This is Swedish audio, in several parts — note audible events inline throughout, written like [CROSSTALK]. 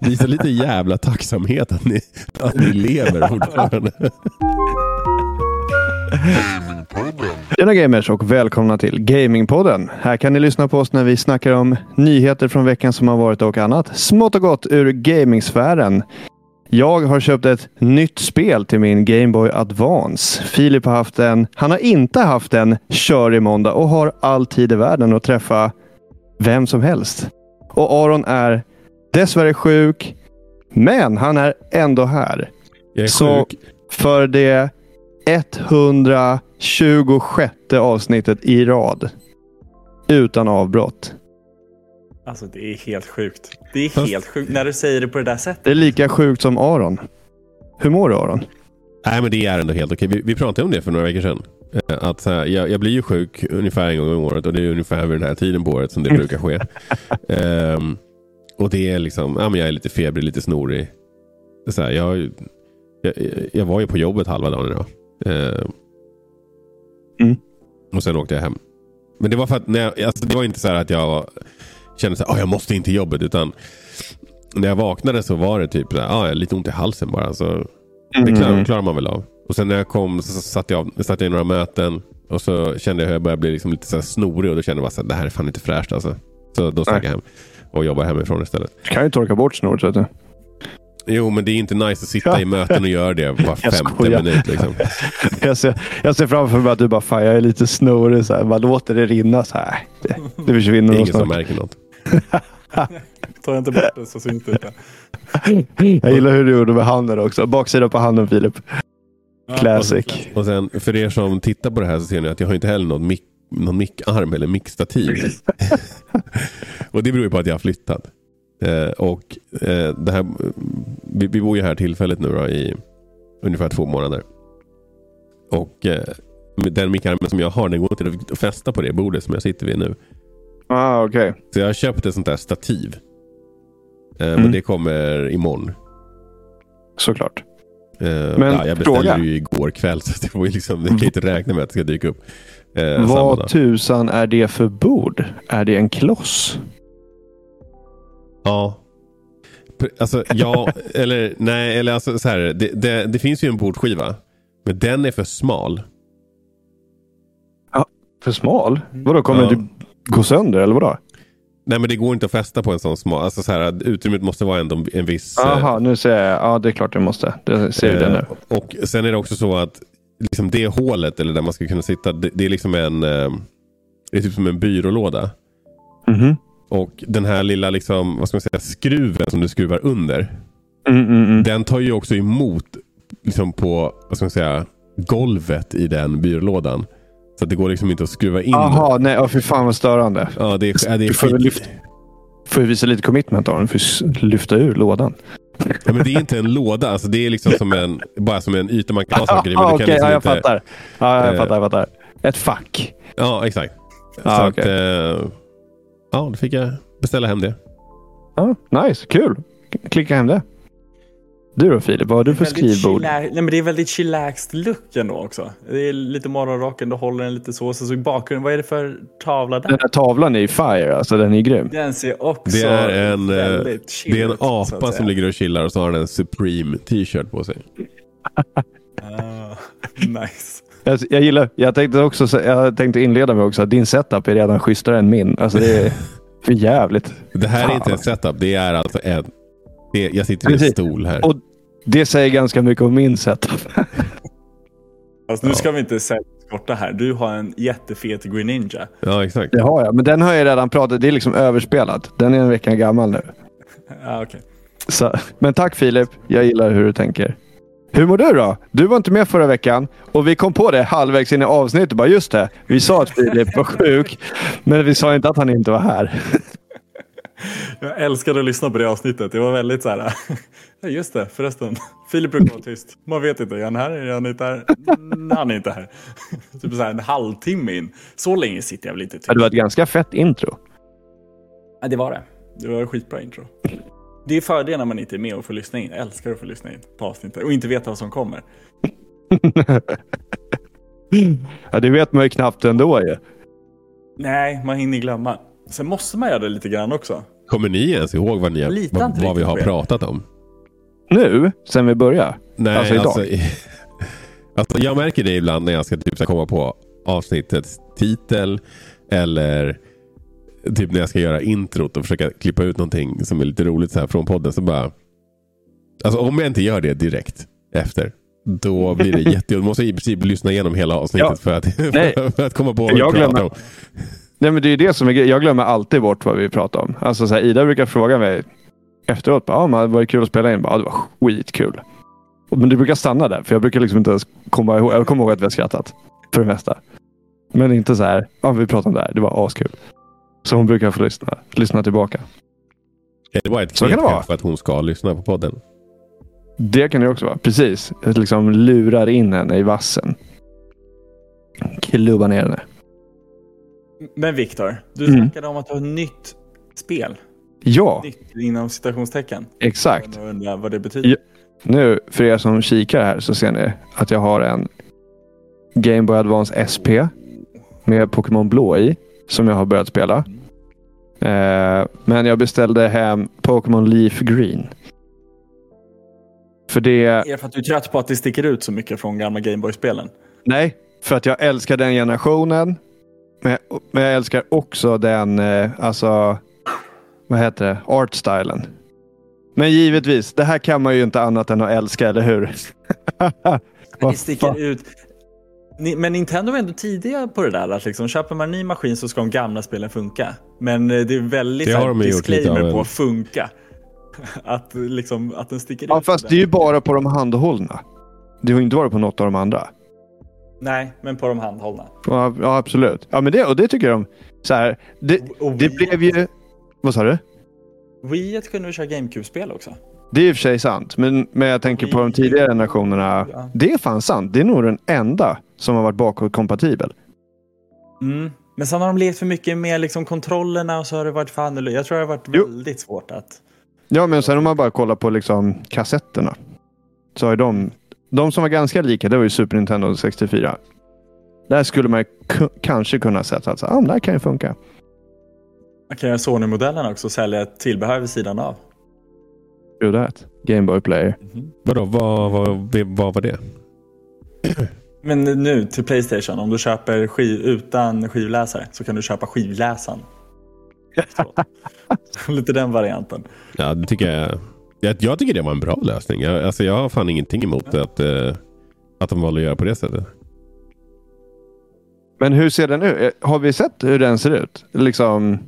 Visa lite jävla tacksamhet att ni, att ni lever fortfarande. [LAUGHS] Tjena gamers och välkomna till Gamingpodden. Här kan ni lyssna på oss när vi snackar om nyheter från veckan som har varit och annat. Smått och gott ur gamingsfären. Jag har köpt ett nytt spel till min Game Boy Advance. Filip har haft en. Han har inte haft en kör i måndag och har all tid i världen att träffa vem som helst. Och Aron är dessvärre sjuk, men han är ändå här. Jag är Så sjuk. för det 126 avsnittet i rad. Utan avbrott. Alltså det är helt sjukt. Det är Fast- helt sjukt när du säger det på det där sättet. Det är lika sjukt som Aron. Hur mår du Aron? Nej, men det är ändå helt okej. Vi, vi pratade om det för några veckor sedan. Eh, Att här, jag, jag blir ju sjuk ungefär en gång om året och det är ungefär vid den här tiden på året som det brukar ske. [LAUGHS] Ehm, och det är liksom, ja men jag är lite febrig, lite snorig. Så här, jag, jag, jag var ju på jobbet halva dagen idag. Ehm, Mm. Och sen åkte jag hem. Men det var för att, när jag, alltså, det var inte så här att jag kände att jag måste in till jobbet. Utan när jag vaknade så var det typ så här, ah, lite ont i halsen bara. Så det klarar, Mm. klarar man väl av. Och sen när jag kom så satt jag, satt jag i några möten. Och så kände jag hur jag började bli liksom lite så här snorig. Och då kände jag bara här, det här är fan inte fräscht alltså. Så då stack jag hem. Och jobbade hemifrån istället. Du kan ju torka bort snoret. vet du. Jo men det är inte nice att sitta i möten och göra det var [LAUGHS] Jag femte skojar. minut. Liksom. [LAUGHS] Jag ser, jag ser framför mig att du bara, fan jag är lite snorig. Så här. Bara låter det rinna så här. Det, det försvinner Det är nog ingen som märker något. [LAUGHS] Tar jag inte bort det så syns det inte. Jag gillar hur du gjorde med handen också. Baksida på handen Filip. Ja, Classic. Och sen för er som tittar på det här så ser ni att jag har inte heller någon mick någon mickarm eller mickstativ. [LAUGHS] och det beror ju på att jag har flyttat. Eh, och eh, det här, vi, vi bor ju här tillfälligt nu då, i ungefär två månader. Och eh, den mickarmen som jag har den går inte att fästa på det bordet som jag sitter vid nu. Ah, okej. Så jag har köpt ett sånt där stativ. Eh, Mm. Men det kommer imorgon. Såklart. Eh, Men ja, jag beställde fråga. ju igår kväll så det, var liksom, det kan inte räkna med att det ska dyka upp. Eh, Vad tusan är det för bord? Är det en kloss? Ja. Alltså ja, [LAUGHS] eller nej, eller alltså så här. Det, det, det finns ju en bordskiva. Men den är för smal. För smal? Vadå, kommer Ja. det gå sönder eller vadå? Nej men det går inte att fästa på en sån smal. Alltså så här, utrymmet måste vara ändå en viss... eh, Jaha, nu ser jag. Ja, det är klart det måste. Det ser vi det nu. eh, och sen är det också så att liksom det hålet, eller där man ska kunna sitta, det, det är liksom en... eh, Det är typ som en byrålåda. Mhm. Och den här lilla liksom, vad ska man säga, skruven som du skruvar under. Mm, mm, mm. Den tar ju också emot liksom på, vad ska man säga, golvet i den byrålådan. Så att det går liksom inte att skruva in. Jaha, nej. Oh, fy fan vad störande. Ja, det är, ja, det är Du får skit. lyfta- Får visa lite commitment Aron. Får s- lyfta ur lådan. Ja, men det är inte en låda. Alltså, det är liksom som en, bara som en yta man kan ha [LAUGHS] saker i. Ah, Okej, kan liksom ja, jag inte... fattar. Ja, jag Eh. fattar, jag fattar. Ett fack. Ja, exakt. Ah, så okej. att, eh, ja, då fick jag beställa hem det. Ja, nice, kul. Klicka hem det. Du då Filip, vad har du för skrivbord? Nej, men det är väldigt chillaxed look ändå också. Det är lite morgonrocken, du håller den lite så. Så, så i bakgrunden, vad är det för tavla Den där? här tavlan är ju fire, alltså den är grym. Den ser också Det är en, eh, väldigt chill det är en apa som ligger och chillar och så har den en Supreme t-shirt på sig. Ah, [LAUGHS] nice. Jag, jag gillar, jag tänkte också, så- jag tänkte inleda med också att din setup är redan schysstare än min. Alltså det är [LAUGHS] för jävligt. Det här är inte en setup. Det är alltså en... Det, jag sitter i en stol här. Och det säger ganska mycket om min setup. [LAUGHS] Alltså, nu Ja. ska vi inte säga korta här. Du har en jättefet Green Ninja. Ja, exakt. Det har jag, men den har jag redan pratat. Det är liksom överspelat. Den är en vecka gammal nu. [LAUGHS] Ah, okay. Så, men tack Filip, jag gillar hur du tänker. Hur mår du då? Du var inte med förra veckan och vi kom på det halvvägs in i avsnittet. Bara just det, vi sa att Filip var sjuk, men vi sa inte att han inte var här. [LAUGHS] Jag älskade att lyssna på det avsnittet. Det var väldigt så här. Ja, [LAUGHS] just det, förresten. Filip brukar vara tyst. Man vet inte, är han här? Är han inte här? Nej, han är inte här. [LAUGHS] Typ så här en halvtimme in. Så länge sitter jag väl inte till. Det var ett ganska fett intro. Ja, det var det. Det var ett skitbra intro. Det är fördelen när man inte är med och får lyssna in. Jag älskar att få lyssna in på avsnittet och inte veta vad som kommer. [LAUGHS] Ja, det vet man ju knappt ändå ju. Nej, man hinner glömma. Sen måste man göra det lite grann också. Kommer ni ens ihåg vad, ni vad, vad vi har pratat om? Nu, sen vi började. Nej, Alltså alltså, idag? [LAUGHS] alltså, jag märker det ibland när jag ska typ, komma på avsnittets titel. Eller typ när jag ska göra introt och försöka klippa ut någonting som är lite roligt så här från podden. Så bara, alltså om jag inte gör det direkt efter. Då blir det [LAUGHS] jättejobbigt. Jag måste i princip lyssna igenom hela avsnittet Ja. för, att, [LAUGHS] Nej. för att komma på vad vi Jag pratar glömmer. om. Nej, men det är det som är Jag glömmer alltid bort vad vi pratar om. Alltså, så här, Ida brukar fråga mig efteråt. Bara, ah, men var det kul att spela in? Bara, ah, det var skitkul. Men det brukar stanna där. För jag brukar liksom inte ens komma ihåg. Jag kommer ihåg att vi har skrattat. För det mesta. Men inte så här. Ja, vi pratade om det här. Det var askul. Så hon brukar få lyssna, lyssna tillbaka. Kan det vara ett knep vara. kanske att hon ska lyssna på podden? Det kan det också vara. Precis. Jag liksom lurar in henne i vassen. Klubbar ner henne. Men Viktor, du Mm. snackade om att du har ett nytt spel. Ja, Nytt inom citationstecken. exakt. Jag undrar vad det betyder. Ja. Nu, för er som kikar här så ser ni att jag har en Game Boy Advance SP med Pokémon Blå i. Som jag har börjat spela. Eh, men jag beställde hem Pokémon Leaf Green. För det... Är det för att du är trött på att det sticker ut så mycket från gamla Gameboy-spelen? Nej, för att jag älskar den generationen. Men, men jag älskar också den, eh, alltså, vad heter det, artstylen. Men givetvis, det här kan man ju inte annat än att älska, eller hur? [LAUGHS] Det sticker ut. Ni- Men Nintendo var ändå tidiga på det där. Att liksom, köper man en ny maskin så ska de gamla spelen funka. Men eh, det är väldigt Det så har de disclaimer av på funka. [LAUGHS] Att, liksom, att den sticker Ja, ut. fast det är ju bara på de handhållna. Det har inte varit på något av de andra. Nej, men på de handhållna. Ja, ja absolut. Ja, men det, och det tycker de. Så här, det, det blev ju... Vad sa du? Wii kunde vi köra GameCube-spel också. Det är i och för sig sant. Men, men jag tänker på de tidigare generationerna. Ja. Det är fan sant. Det är nog den enda som har varit bakåtkompatibel. Mm. Men sen har de lekt för mycket med liksom kontrollerna och så har det varit för annorlunda. Jag tror det har varit Jo. väldigt svårt att... Ja, men sen om man bara kollar på liksom kassetterna. Så har ju de, de som var ganska lika, det var ju Super Nintendo 64. Där skulle man kanske kunna sätta att så, ah, det här kan ju funka. Man kan göra Sony-modellen också och sälja ett tillbehör vid sidan av. Do that. Game Boy Player. Vadå, vad, vad, vad var det? Men nu till Playstation, om du köper skiv utan skivläsare så kan du köpa skivläsaren. [LAUGHS] Lite den varianten. Ja, det tycker jag, jag, jag tycker det var en bra lösning. Jag, alltså, jag har fan ingenting emot att, eh, att de valde att göra på det sättet. Men hur ser den ut? Eh, Har vi sett hur den ser ut? Liksom,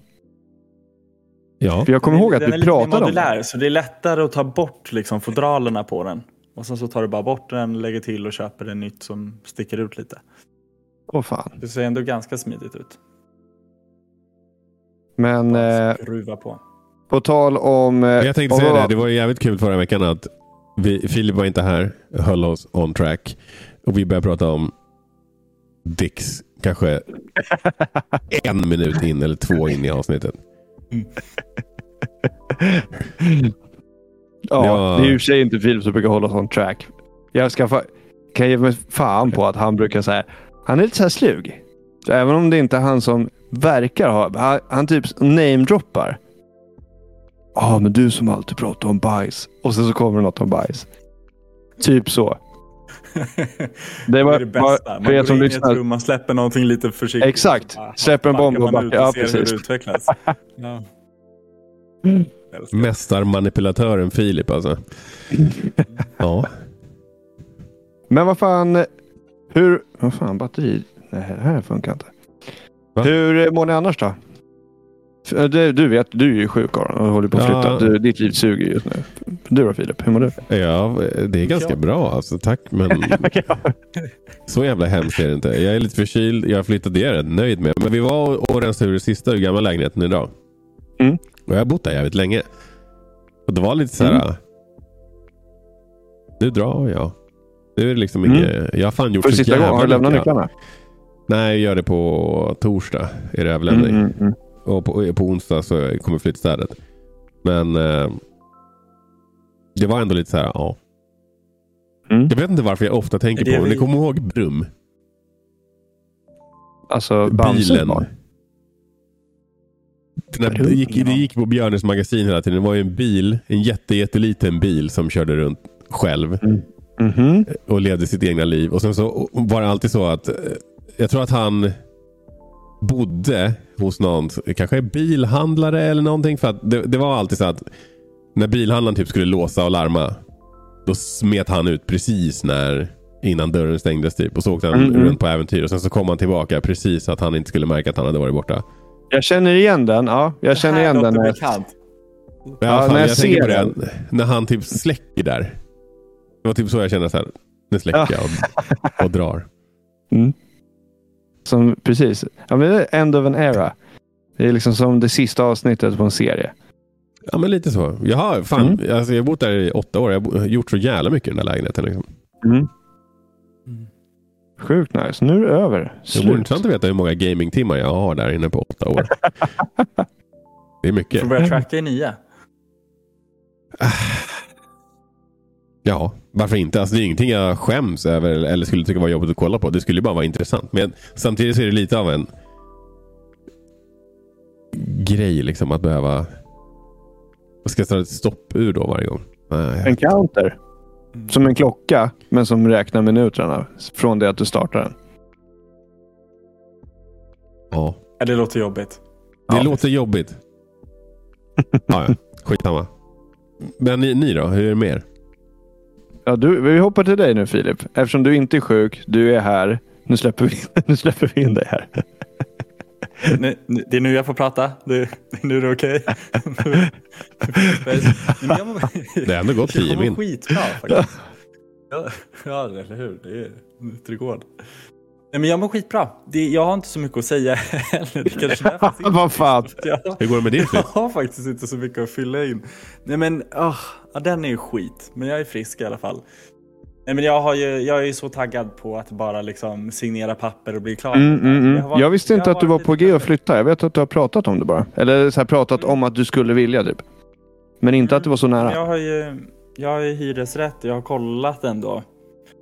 Ja, för jag kommer ihåg att den är vi lite pratade om det. modulär, så det är lättare att ta bort liksom, fodralerna på den. Och sen så tar du bara bort den, lägger till och köper en nytt som sticker ut lite. Åh fan. Det ser ändå ganska smidigt ut. Men eh, skruva på. På tal om... Eh, jag tänkte om säga det. Det var jävligt kul förra veckan att vi, Filip var inte här, höll oss on track. Och vi började prata om Dicks kanske [LAUGHS] en minut in eller två in i avsnittet. [LAUGHS] Ja, Det är ju i och för sig inte Filip som brukar hålla sån track. Jag ska fa- kan ge mig fan på att han brukar säga han är lite så här slug. Så även om det inte är han som verkar ha, han, han typ namedroppar. Ja, ah, men du som alltid pratar om bajs. Och sen så kommer det något om bajs. Typ så. [LAUGHS] Det var, det är det bästa. Man för går som in i ett lyssnar. rum, man släpper någonting lite försiktigt. Exakt. Ah, Släpper en bomb och backar Ja, precis. utvecklas. [LAUGHS] Ja. Mästarmanipulatören Filip alltså. [LAUGHS] Ja. Men vad fan. Hur... Vad fan, batteri? Nej, det här funkar inte. Va? Hur mår ni annars då? F- Du, du vet, du är ju sjuk Aron och håller på att flytta. Ja. Du, ditt liv suger just nu. Du då Filip, hur mår du? ja, det är ganska Ja. bra alltså. Tack, men [LAUGHS] så jävla hemskt är det inte. Jag är lite förkyld. Jag har flyttat, det är jag nöjd med. Men vi var och rensade ur det sista ur gamla lägenheten idag. Mm. Och jag har bott där jävligt länge. Och det var lite så här. Mm. Nu drar jag. Nu är det liksom Mm. inget. Jag har fan gjort För så sista gången, har du lämnat nycklarna? Nej, jag gör det på torsdag. Är det överlämning. Mm, mm, mm. Och på, på onsdag så kommer flyttstädet. Men eh, det var ändå lite så här, ja. Mm. Jag vet inte varför jag ofta tänker det på, men vi- ni kommer ihåg Brum? Alltså Bilen. när det, gick, det gick på Björnes magasin hela tiden. Det var ju en bil, en jätte, jätteliten bil som körde runt själv. Mm. Mhm. och levde sitt egna liv. Och sen så var det alltid så att eh, jag tror att han bodde hos någon, kanske bilhandlare eller någonting. För att det, det var alltid så att när bilhandlaren typ skulle låsa och larma. Då smet han ut precis när innan dörren stängdes typ. Och så åkte han Mm, mm. runt på äventyr. Och sen så kom han tillbaka precis så att han inte skulle märka att han hade varit borta. Jag känner igen den. Ja, jag känner Det här igen den. när bekant. Ja, fall, när jag jag tänker ser på det, när han typ släcker där. Det var typ så jag kände så här. Nu släcker jag och, och drar. [LAUGHS] Som, precis. Ja, men det är end of an era. Det är liksom som det sista avsnittet på en serie. Ja men lite så. Jaha, fan. Mm. Alltså, jag har bott där i åtta år. Jag har gjort så jävla mycket i den där lägenheten. Liksom. Sjukt nice. Nu är det över. Det vore Slut. intressant att veta hur många gamingtimmar jag har där inne på åtta år. [LAUGHS] Det är mycket. Får börja tracka i nya. [SIGHS] [LAUGHS] Ja, varför inte? Alltså, det är ingenting jag skäms över eller skulle tycka var jobbigt att kolla på. Det skulle bara vara intressant. Men samtidigt så är det lite av en grej liksom att behöva... Vad ska jag ställa ett stopp ur då varje gång? Nej. En counter. Som en klocka, men som räknar minuterna från det att du startar den. Ja. Ja, det låter jobbigt. Det Ja. låter jobbigt. [LAUGHS] Ja, ja. Skitsamma. Men ni, ni då? Hur är det med er? Ja, du, vi hoppar till dig nu Filip. Eftersom du inte är sjuk, du är här. Nu släpper vi, [LAUGHS] nu släpper vi in dig här. [LAUGHS] Nu- nu- Det är nu jag får prata. Det, [LAUGHS] det är nu det okej. Mår- Det har ändå gått tio Jag mår min. skitbra faktiskt. Ja, ja, eller hur. Det är Tryggård. Nej, men jag mår skitbra. Det, jag har inte så mycket att säga [LAUGHS] heller. Det kanske [LAUGHS] jag Vad fan. Jag, Hur går det med din [LAUGHS] jag har faktiskt inte så mycket att fylla in. Nej men, åh, ja, den är ju skit. Men jag är frisk i alla fall. Nej men jag, har ju, jag är ju så taggad på att bara liksom signera papper och bli klar. Mm, mm, Jag har mm. varit- Jag visste inte har att du var varit på G att flytta. Jag vet att du har pratat om det bara. Eller så här pratat om att du skulle vilja typ. Men inte att det var så nära. Jag har ju jag har ju hyresrätt jag har kollat ändå.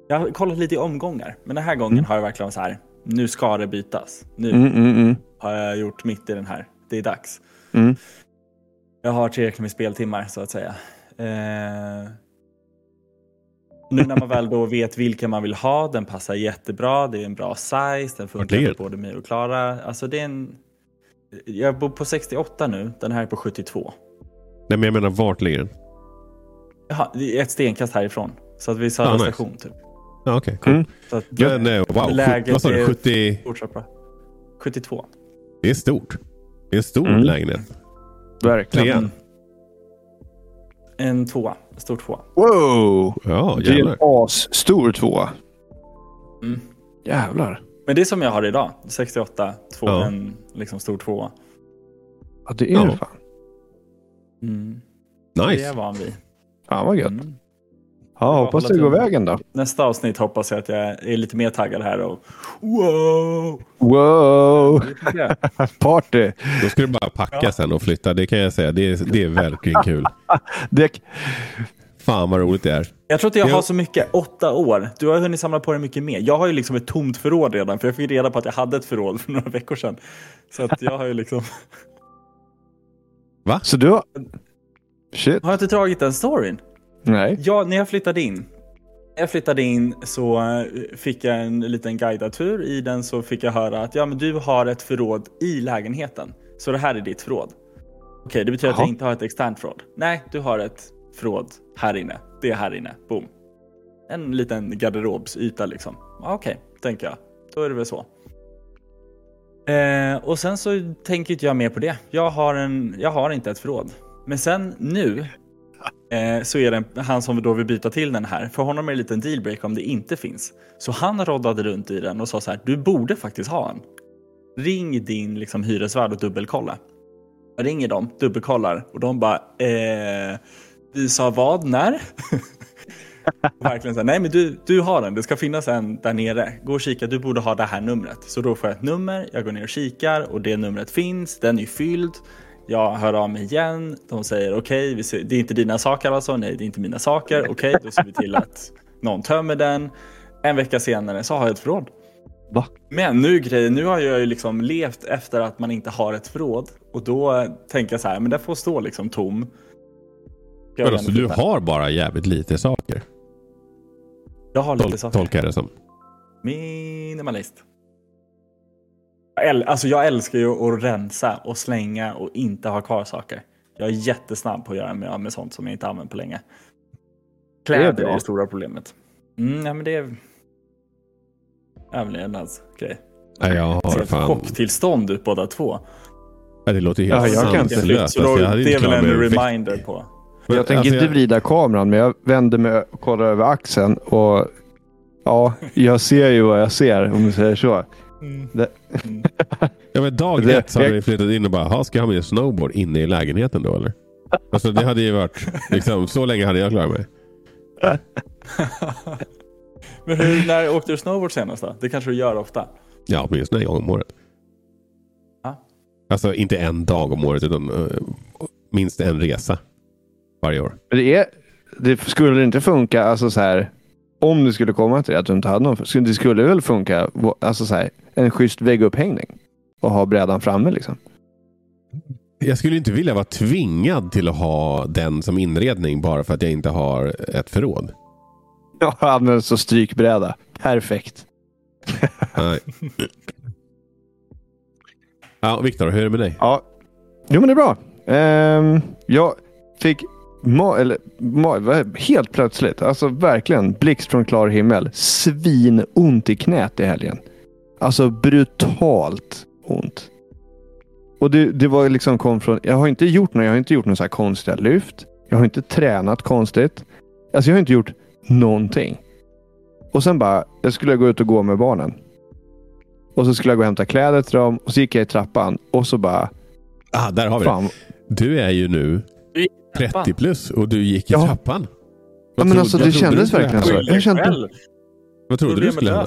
Jag har kollat lite i omgångar. Men den här gången har jag verkligen så här. Nu ska det bytas. Nu Mm, mm, mm. har jag gjort mitt i den här. Det är dags. Mm. Jag har tillräckligt med speltimmar så att säga. Eh, nu när man väl då vet vilka man vill ha, den passar jättebra, det är en bra size, den funkar för både mig och Klara. Alltså det är en... Jag bor på 68 nu, den här är på 72. Nej, men jag menar vart ligger den? Jaha, ett stenkast härifrån. Så att vi Södra Ah, nice. station typ. Ja, okej. cool. Mm. Så att wow, Läget vad sa du? är- 70? fortsatt bra. 72. Det är stort. Det är en stor Mm. lägenhet. Verkligen. Trean? En tvåa, en stor tvåa. Wow! Ja, Det är en asstor tvåa. Mm. Jävlar. Men det är som jag har idag. 68, två, Ja. en liksom stor tvåa. Ja, det är Ja. det fan. Mm. Det är Nice. van vid. Fan vad gött. Mm. Ja, hoppas det går vägen då. Nästa avsnitt hoppas jag att jag är lite mer taggad här och wow! Wow! [LAUGHS] Party! Då ska du bara packa sen och flytta. Det kan jag säga. Det är, det är verkligen kul. [LAUGHS] Det, Fan vad roligt det är. Jag tror inte jag har så mycket. Åtta år. Du har hunnit samla på dig mycket mer. Jag har ju liksom ett tomt förråd redan. För jag fick reda på att jag hade ett förråd för några veckor sedan. Så att jag har ju liksom... så du har... Shit. Har jag inte dragit den storyn? Nej. Ja, när jag flyttade in. När jag flyttade in så eh, fick jag en liten guidad tur. I den så fick jag höra att ja, men du har ett förråd i lägenheten. Så det här är ditt förråd. Okej, det betyder att Jaha. jag inte har ett externt förråd. Nej, du har ett förråd här inne. Det är här inne. Boom. En liten garderobsyta liksom. Okej, tänker jag. Då är det väl så. Eh, och sen så tänker inte jag mer på det. Jag har, en, jag har inte ett förråd. Men sen nu eh, så är det han som då vill byta till den här. För honom är det en liten dealbreak om det inte finns. Så han roddade runt i den och sa så här. Du borde faktiskt ha en. Ring din liksom, hyresvärd och dubbelkolla. Jag ringer dem, dubbelkollar och de bara eh, Vi sa vad, när? [LAUGHS] Verkligen så här, nej men du, du har den, det ska finnas en där nere. Gå och kika, du borde ha det här numret. Så då får jag ett nummer, jag går ner och kikar och det numret finns, den är fylld. Jag hör av mig igen, de säger okej, ser- det är inte dina saker alltså, nej det är inte mina saker, okej, då ser vi till att någon tömmer den. En vecka senare så har jag ett förråd. Va? Men nu grejen, nu har jag ju liksom levt efter att man inte har ett förråd. Och då tänker jag så här, men det får stå liksom tom. Jag, alltså, ändå du har bara jävligt lite saker. jag har lite Tol saker. tolkar jag det som. Minimalist. Alltså jag älskar ju att rensa och slänga och inte ha kvar saker. Jag är jättesnabb på att göra mig av med sånt som jag inte använt på länge. Det är Kläder är, bra. det stora problemet. Mm, nej, men det är överlevnadsgrej. Nej, jag har ett fan... chocktillstånd ut båda två. Nej, det låter ju Ja, helt jag kan inte. Så Alltså, jag det är väl en reminder på. Men, Jag tänker alltså, inte jag- vrida kameran, men jag vänder mig och kollar över axeln. Och ja, jag ser ju vad jag ser om du säger så. Det, [LAUGHS] Ja, men dag Det- ett så hade vi flyttat in och bara, "Ha, ska jag ha min snowboard inne i lägenheten då eller? Alltså det hade ju varit, liksom, så länge hade jag klarat mig. [LAUGHS] Men hur, när åkte du snowboard senast då? Det kanske du gör ofta? Ja, åtminstone en gång om året. Ja. Alltså inte en dag om året utan eh, minst en resa varje år. det, är, det skulle inte funka, alltså så här. Om det skulle komma till det, att du inte hade någon. Det skulle väl funka, alltså så här, en schysst väggupphängning. Och ha brädan framme liksom. Jag skulle inte vilja vara tvingad till att ha den som inredning bara för att jag inte har ett förråd. [LAUGHS] Ja, använd så strykbräda. Perfekt. [LAUGHS] Nej. Ja, Viktor, hur är det med dig? Ja, jo men det är bra. Ehm, jag fick ma- eller, ma- helt plötsligt, alltså verkligen blixt från klar himmel, svinont i knät i helgen. Alltså brutalt ont. Och det, det var liksom kom från, jag har inte gjort något, jag har inte gjort några så här konstiga lyft. Jag har inte tränat konstigt. Alltså jag har inte gjort någonting. Och sen bara, jag skulle gå ut och gå med barnen. Och så skulle jag gå och hämta kläder till dem. Och så gick jag i trappan och så bara, Ah, där har vi det. fan. Du är ju nu Du gick i trappan. 30 plus och du gick i Ja. trappan. Ja, men alltså, det kändes verkligen så. Jag kände-. Vad trodde du skulle hända?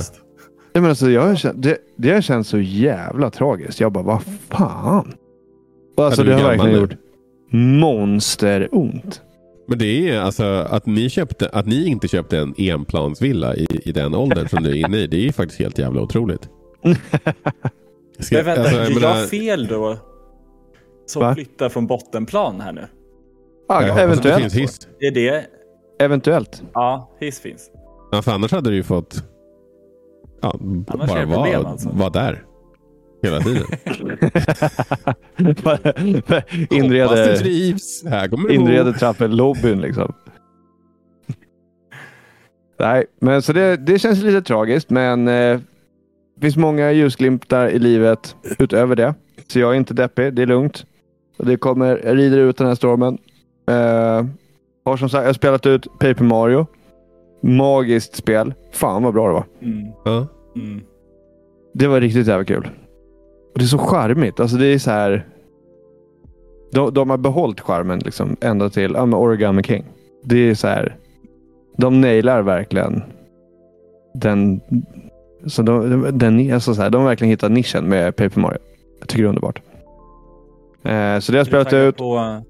Ja, men alltså, jag har känt, det, det har känts så jävla tragiskt. Jag bara, vad fan? Och alltså, det har verkligen nu? gjort monsteront. Men det är alltså att ni, köpte, att ni inte köpte en enplansvilla i, i den åldern som du är inne i. Det är ju faktiskt helt jävla otroligt. [LAUGHS] Ska, Men vänta, alltså, jag, jag menar- fel då? Som flyttar från bottenplan här nu. Ja, jag hoppas att det eventuellt. finns hiss. Är det? Eventuellt. Ja, hiss finns. Ja, för annars hade du ju fått ja, Annars bara det vara alltså. var där. Hela tiden. [LAUGHS] Inreder bo. trappelobbyn liksom. Nej, men så det, det känns lite tragiskt, men eh, det finns många ljusglimtar i livet utöver det. Så jag är inte deppig, det är lugnt. Och det kommer, jag rider ut den här stormen. Eh, har som sagt, jag har spelat ut Paper Mario. Magiskt spel. Fan vad bra det var. Mm. Ja. Mm. Det var riktigt jävla kul. Och det är så charmigt. Alltså det är så här. De, de har behållit charmen liksom ända till ja, Origami King. Det är så här. De nailar verkligen den. Så de, den alltså så här, de har verkligen hittat nischen med Paper Mario. Jag tycker det är underbart. Eh, så det har jag spelat ut. på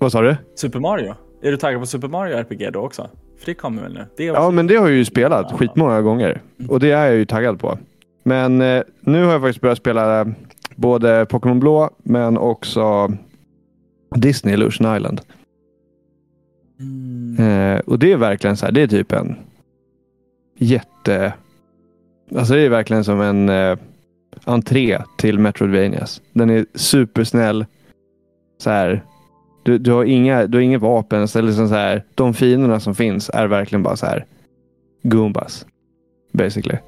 Vad sa du? Super Mario? Är du taggad på Super Mario RPG då också? För det kommer väl nu? Det också... Ja, men det har jag ju spelat Ja. skitmånga gånger. Och det är jag ju taggad på. Men eh, nu har jag faktiskt börjat spela eh, både Pokémon Blå, men också Disney Illusion Island. Mm. Eh, och det är verkligen så här, det är typ en jätte... Alltså det är verkligen som en eh, entré till Metroidvanias. Den är supersnäll. Så här, du, du, har inga, du har inga vapen. Så liksom så här, de fienderna som finns är verkligen bara så här Goombas. Basically.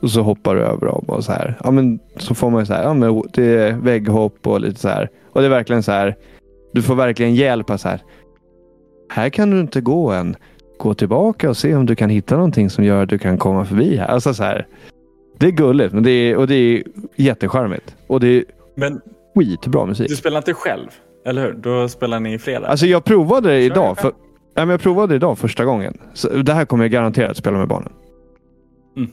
Och så hoppar du över dem och så här. Ja, men så får man ju så här. Ja, men det är vägghopp och lite så här. Och det är verkligen så här. Du får verkligen hjälp. av Så här. Här kan du inte gå än. Gå tillbaka och se om du kan hitta någonting som gör att du kan komma förbi här. Alltså så här. Det är gulligt men det är, och det är jättecharmigt. Och det är Men skitbra musik. du spelar inte själv, eller hur? Då spelar ni i fredag? Alltså jag provade det idag. jag För, ja, men jag provade det idag första gången. Så det här kommer jag garanterat spela med barnen. Mm.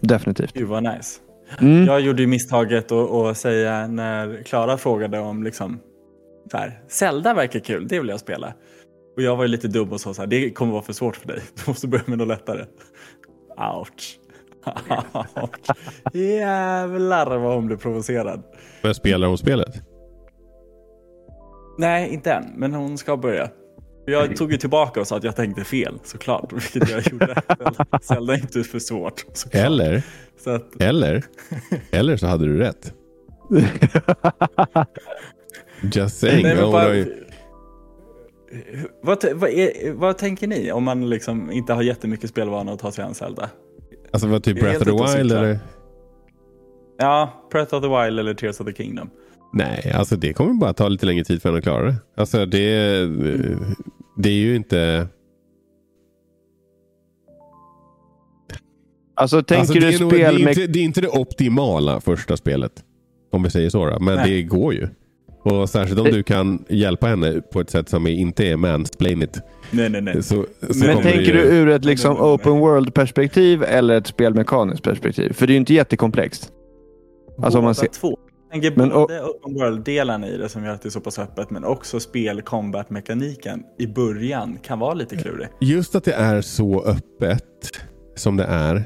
Definitivt. Gud vad nice. Mm. Jag gjorde ju misstaget att att säga när Klara frågade om liksom så här, Zelda verkar kul, det vill jag spela. Och jag var ju lite dum och sa så här, det kommer vara för svårt för dig. Du måste börja med något lättare. Ouch. [LAUGHS] Jävlar vad hon blev provocerad. Men spelar hon spelet? Nej, inte än, men hon ska börja. Jag tog ju tillbaka och sa att jag tänkte fel såklart, vilket jag gjorde. Zelda är inte för svårt. Såklart. Eller, Så att, eller, eller så hade du rätt. [LAUGHS] Just saying. Nej, bara- vad, vad, är, vad tänker ni om man liksom inte har jättemycket spelvana att ta sig an Zelda? Alltså vad typ Breath of the Wild eller? Ja, Breath of the Wild eller Tears of the Kingdom. Nej, alltså det kommer bara ta lite längre tid för henne att klara det. Alltså det, det är ju inte... Alltså tänker alltså, du det, är nog, det, spel är med... inte, det är inte det optimala första spelet. Om vi säger så. Då. Men Nej. det går ju. Och särskilt om du kan hjälpa henne på ett sätt som inte är mansplainigt. Nej, nej, nej. Så, så Men tänker ju, du ur ett liksom Nej, nej, nej. open world-perspektiv eller ett spelmekaniskt perspektiv? För det är ju inte jättekomplext. Alltså om man ser... två. Tänker Men, både open world-delen i det som gör att det är så pass öppet, men också spel-combat-mekaniken i början kan vara lite klurig. Just att det är så öppet som det är.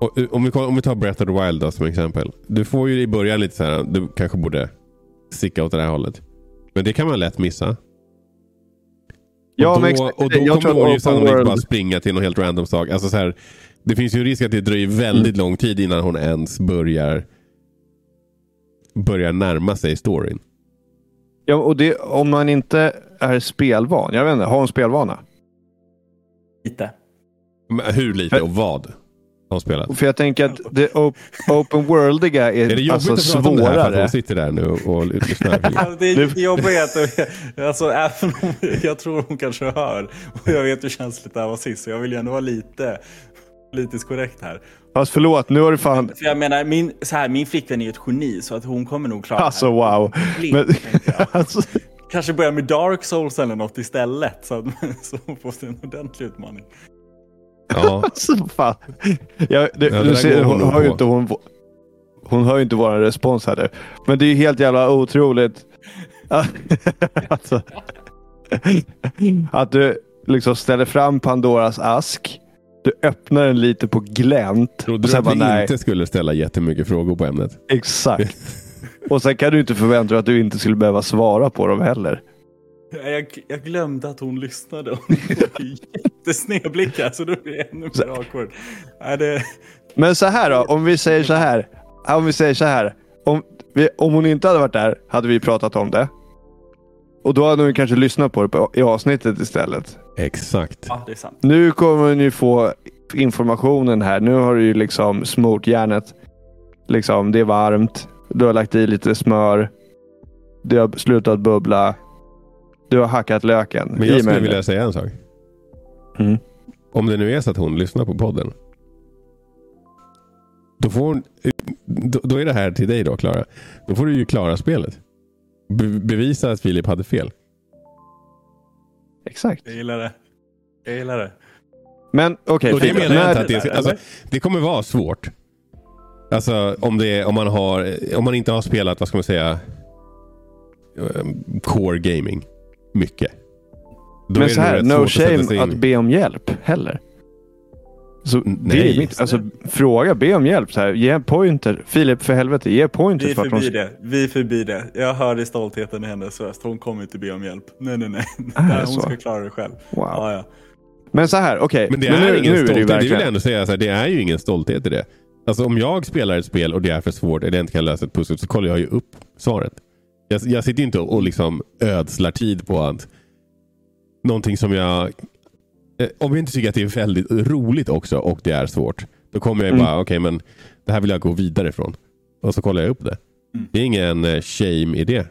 Och, eh, om, vi, om vi tar Breath of the Wild då, som exempel. Du får ju i början lite så här, du kanske borde sticka åt det här hållet. Men det kan man lätt missa. Ja, och då, men exakt. och då kommer hon ju sannolikt world- bara springa till någon helt random sak. Alltså så här, det finns ju en risk att det dröjer väldigt Mm. lång tid innan hon ens börjar börjar närma sig storyn. Ja, och det, om man inte är spelvan. Jag vet inte, har hon spelvana? Lite. Men hur lite och vad har hon spelat? För jag tänker att det op- open worldiga är, Är det jobbigt alltså att prata om det här för att svårare. hon sitter där nu och, lyssnar? [LAUGHS] Ja, det är jobbigt alltså, även om jag tror hon kanske hör, och jag vet hur känsligt det här var sist, så jag vill ju ändå vara lite politiskt korrekt här. Fast förlåt, nu har du fan... För jag menar, min, så här, min flickvän är ju ett geni, så att hon kommer nog klara Alltså det här. wow. Blind, Men, [LAUGHS] alltså, Kanske börja med Dark Souls eller något istället, så, att, [LAUGHS] så hon får en ordentlig utmaning. Ja, [LAUGHS] alltså fan. Jag, det, Ja, du ser, hon hon, ju på. inte hon, hon hör ju inte vår respons här nu. Men det är ju helt jävla otroligt. alltså, att du liksom ställer fram Pandoras ask. Du öppnar den lite på glänt. trodde och du sen att bara, vi nej, inte skulle ställa jättemycket frågor på ämnet? exakt. [LAUGHS] Och sen kan du inte förvänta dig att du inte skulle behöva svara på dem heller. Jag, jag glömde att hon lyssnade. Hon [LAUGHS] var ju jättesnedblickad, så då blir det ännu mer awkward. Nej, det, Men så här då, om vi säger så här. Om vi säger så här. Om, vi, om hon inte hade varit där hade vi pratat om det. Och då hade hon kanske lyssnat på det på, i avsnittet istället. Exakt. ja, det är sant. Nu kommer hon ju få informationen här. Nu har du ju liksom smort järnet. Liksom, det är varmt. Du har lagt i lite smör. Det har slutat bubbla. Du har hackat löken. Men jag skulle vilja säga en sak. Mm. Om det nu är så att hon lyssnar på podden. Då, får hon, då, då är det här till dig då, Klara. Då får du ju klara spelet. Be, bevisa att Filip hade fel. Exakt. Jag gillar det. Jag gillar det. Men okej. Och det Filip, menar jag när- inte att det, alltså, det kommer vara svårt. Alltså om, det, om, man har, om man inte har spelat, vad ska man säga, eh, core gaming mycket. Då Men så här, no att shame att, be om hjälp heller. Så det Nej. är mitt, alltså, fråga, be om hjälp. Så här, ge pointer. Filip, för helvete, ge Vi pointers. är för att hon- förbi det. Vi är förbi det. Jag hörde stoltheten i hennes röst. Hon kommer inte be om hjälp. Nej, nej, nej. [LAUGHS] Det Där, hon ska klara det själv. Wow. Ja, ja. Men så här, okej. Men det Men är nu, ingen nu är det stolthet. Det vill jag ändå säga. Så här, det är ju ingen stolthet i det. Alltså om jag spelar ett spel och det är för svårt eller jag inte kan lösa ett pussel så kollar jag ju upp svaret. Jag, jag sitter ju inte och, och liksom ödslar tid på att någonting som jag... Eh, om jag inte tycker att det är väldigt roligt också och det är svårt. Då kommer jag Mm. bara, okej men det här vill jag gå vidare från. Och så kollar jag upp det. Mm. Det är ingen eh, shame i det.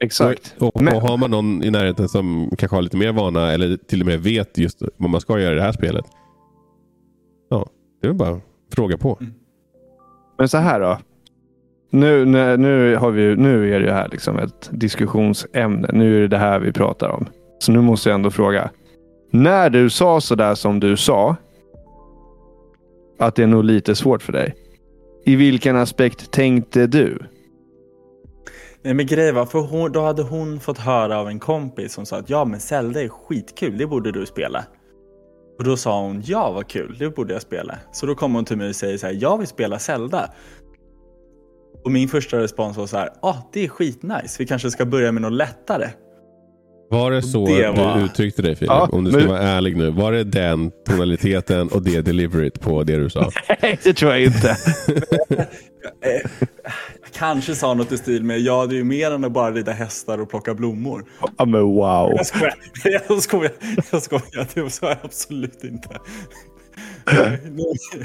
Exakt. Och, och, Men- och har man någon i närheten som kanske har lite mer vana eller till och med vet just vad man ska göra i det här spelet. Ja, det är väl bara fråga på. Men så här då. Nu, nu, nu, har vi, nu är det här liksom ett diskussionsämne. Nu är det det här vi pratar om. Så nu måste jag ändå fråga. När du sa sådär som du sa. Att det är nog lite svårt för dig. I vilken aspekt tänkte du? Nej men grejen var, för hon, då hade hon fått höra av en kompis som sa att ja men Zelda är skitkul, det borde du spela. Och då sa hon, ja vad kul, det borde jag spela. Så då kom hon till mig och säger så här, jag vill spela Zelda. Och min första respons var så här, ah, det är skitnice, vi kanske ska börja med något lättare. Var det så det var- du uttryckte dig Filip? Ja, Om du ska men- vara ärlig nu. Var det den tonaliteten och det deliveryt på det du sa? [LAUGHS] Nej, det tror jag inte. Eh, [LAUGHS] kanske sa något i stil med, ja det är ju mer än att bara rida hästar och plocka blommor. ja, men wow. Jag skojar, [LAUGHS] jag skojar, jag skojar, det sa jag absolut inte.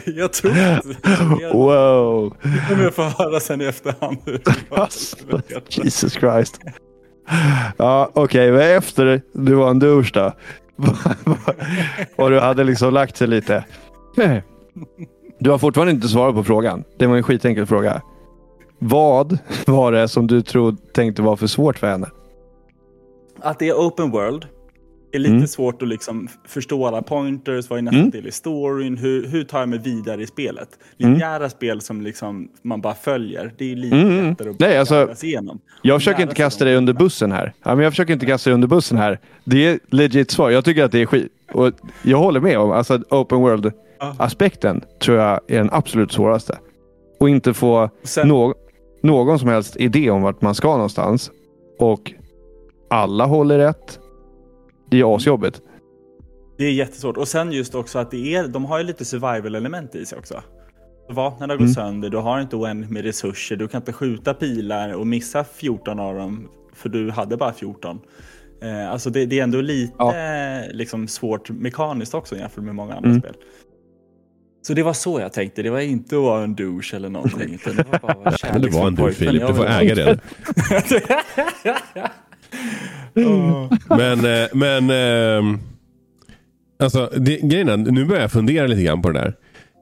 Jag tror att det Wow. kommer jag få höra sen i efterhand. det. Alltså, Jesus Christ. Ja, okej. men efter du var en douche då? [LAUGHS] och du hade liksom lagt sig lite. Du har fortfarande inte svarat på frågan. Det var en skitenkel fråga. Vad var det som du trodde, tänkte var för svårt för henne? Att det är open world är lite Mm. svårt att liksom förstå alla pointers, vad är nästa Mm. del i storyn, hur, hur tar jag mig vidare i spelet? Mm. Linjära spel som liksom man bara följer, det är lite Mm, mm. lättare att Nej, alltså, igenom. Jag försöker inte kasta dig under bussen här. Ja, men jag försöker inte kasta dig under bussen här. Det är legit svar. Jag tycker att det är skit. Och jag håller med om alltså open world-aspekten tror jag är den absolut svåraste. Och inte få Sen- nå- någon som helst idé om vart man ska någonstans. Och alla håller rätt. Det är asjobbigt. Det är jättesvårt. Och sen just också att det är, de har ju lite survival-element i sig också. Vapnen har gått Mm. sönder, du har inte oändligt med resurser, du kan inte skjuta pilar och missa 14 av dem för du hade bara 14. Eh, alltså det, det är ändå lite Ja. liksom, svårt mekaniskt också jämfört med många andra Mm. spel. Så det var så jag tänkte, det var inte att vara en douche eller någonting. Utan det var bara att vara Men det var en kärleksfull Filip, du får äga det. [LAUGHS] [LAUGHS] Men, eh, men ehm, alltså det, grejen är, nu börjar jag fundera lite grann på det där.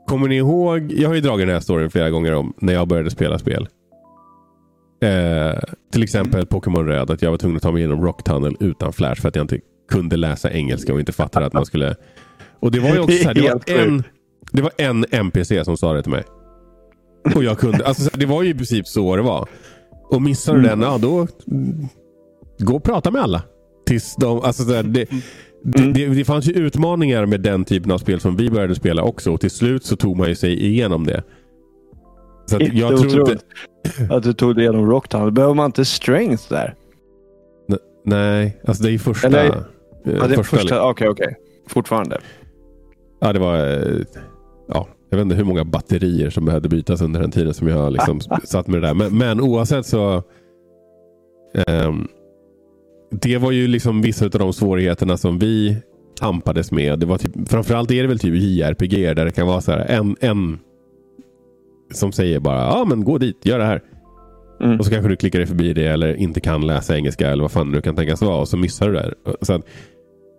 Kommer ni ihåg, jag har ju dragit den här storyn flera gånger om när jag började spela spel. Eh, till exempel Pokémon Röd, att jag var tvungen att ta mig igenom Rock Tunnel utan flash för att jag inte kunde läsa engelska och inte fattade att man skulle... Och det var ju också så här, det [LAUGHS] var en, det var en NPC som sa det till mig. Och jag kunde, alltså det var ju i princip så det var. Och missar du den, ja då mm, gå och prata med alla. Tills de, alltså så här, det, det, det, det fanns ju utmaningar med den typen av spel som vi började spela också. Och till slut så tog man ju sig igenom det. Så att jag tror inte... att du tog dig igenom Rocktown. Behöver man inte strength där? N- Nej, alltså det är ju första... Eller- eh, Ja, det är första. Okej, okej. Fortfarande. Ja, det var... eh, Ja, jag vet inte hur många batterier som behövde bytas under den tiden som jag liksom [LAUGHS] satt med det där. Men, men oavsett så... ehm, det var ju liksom vissa av de svårigheterna som vi tampades med. Det var typ, framförallt är det väl typ JRPG där det kan vara så här en, en som säger bara ja men gå dit, gör det här. Mm. Och så kanske du klickar dig förbi det eller inte kan läsa engelska eller vad fan nu kan tänkas vara och så missar du det. här. Så att,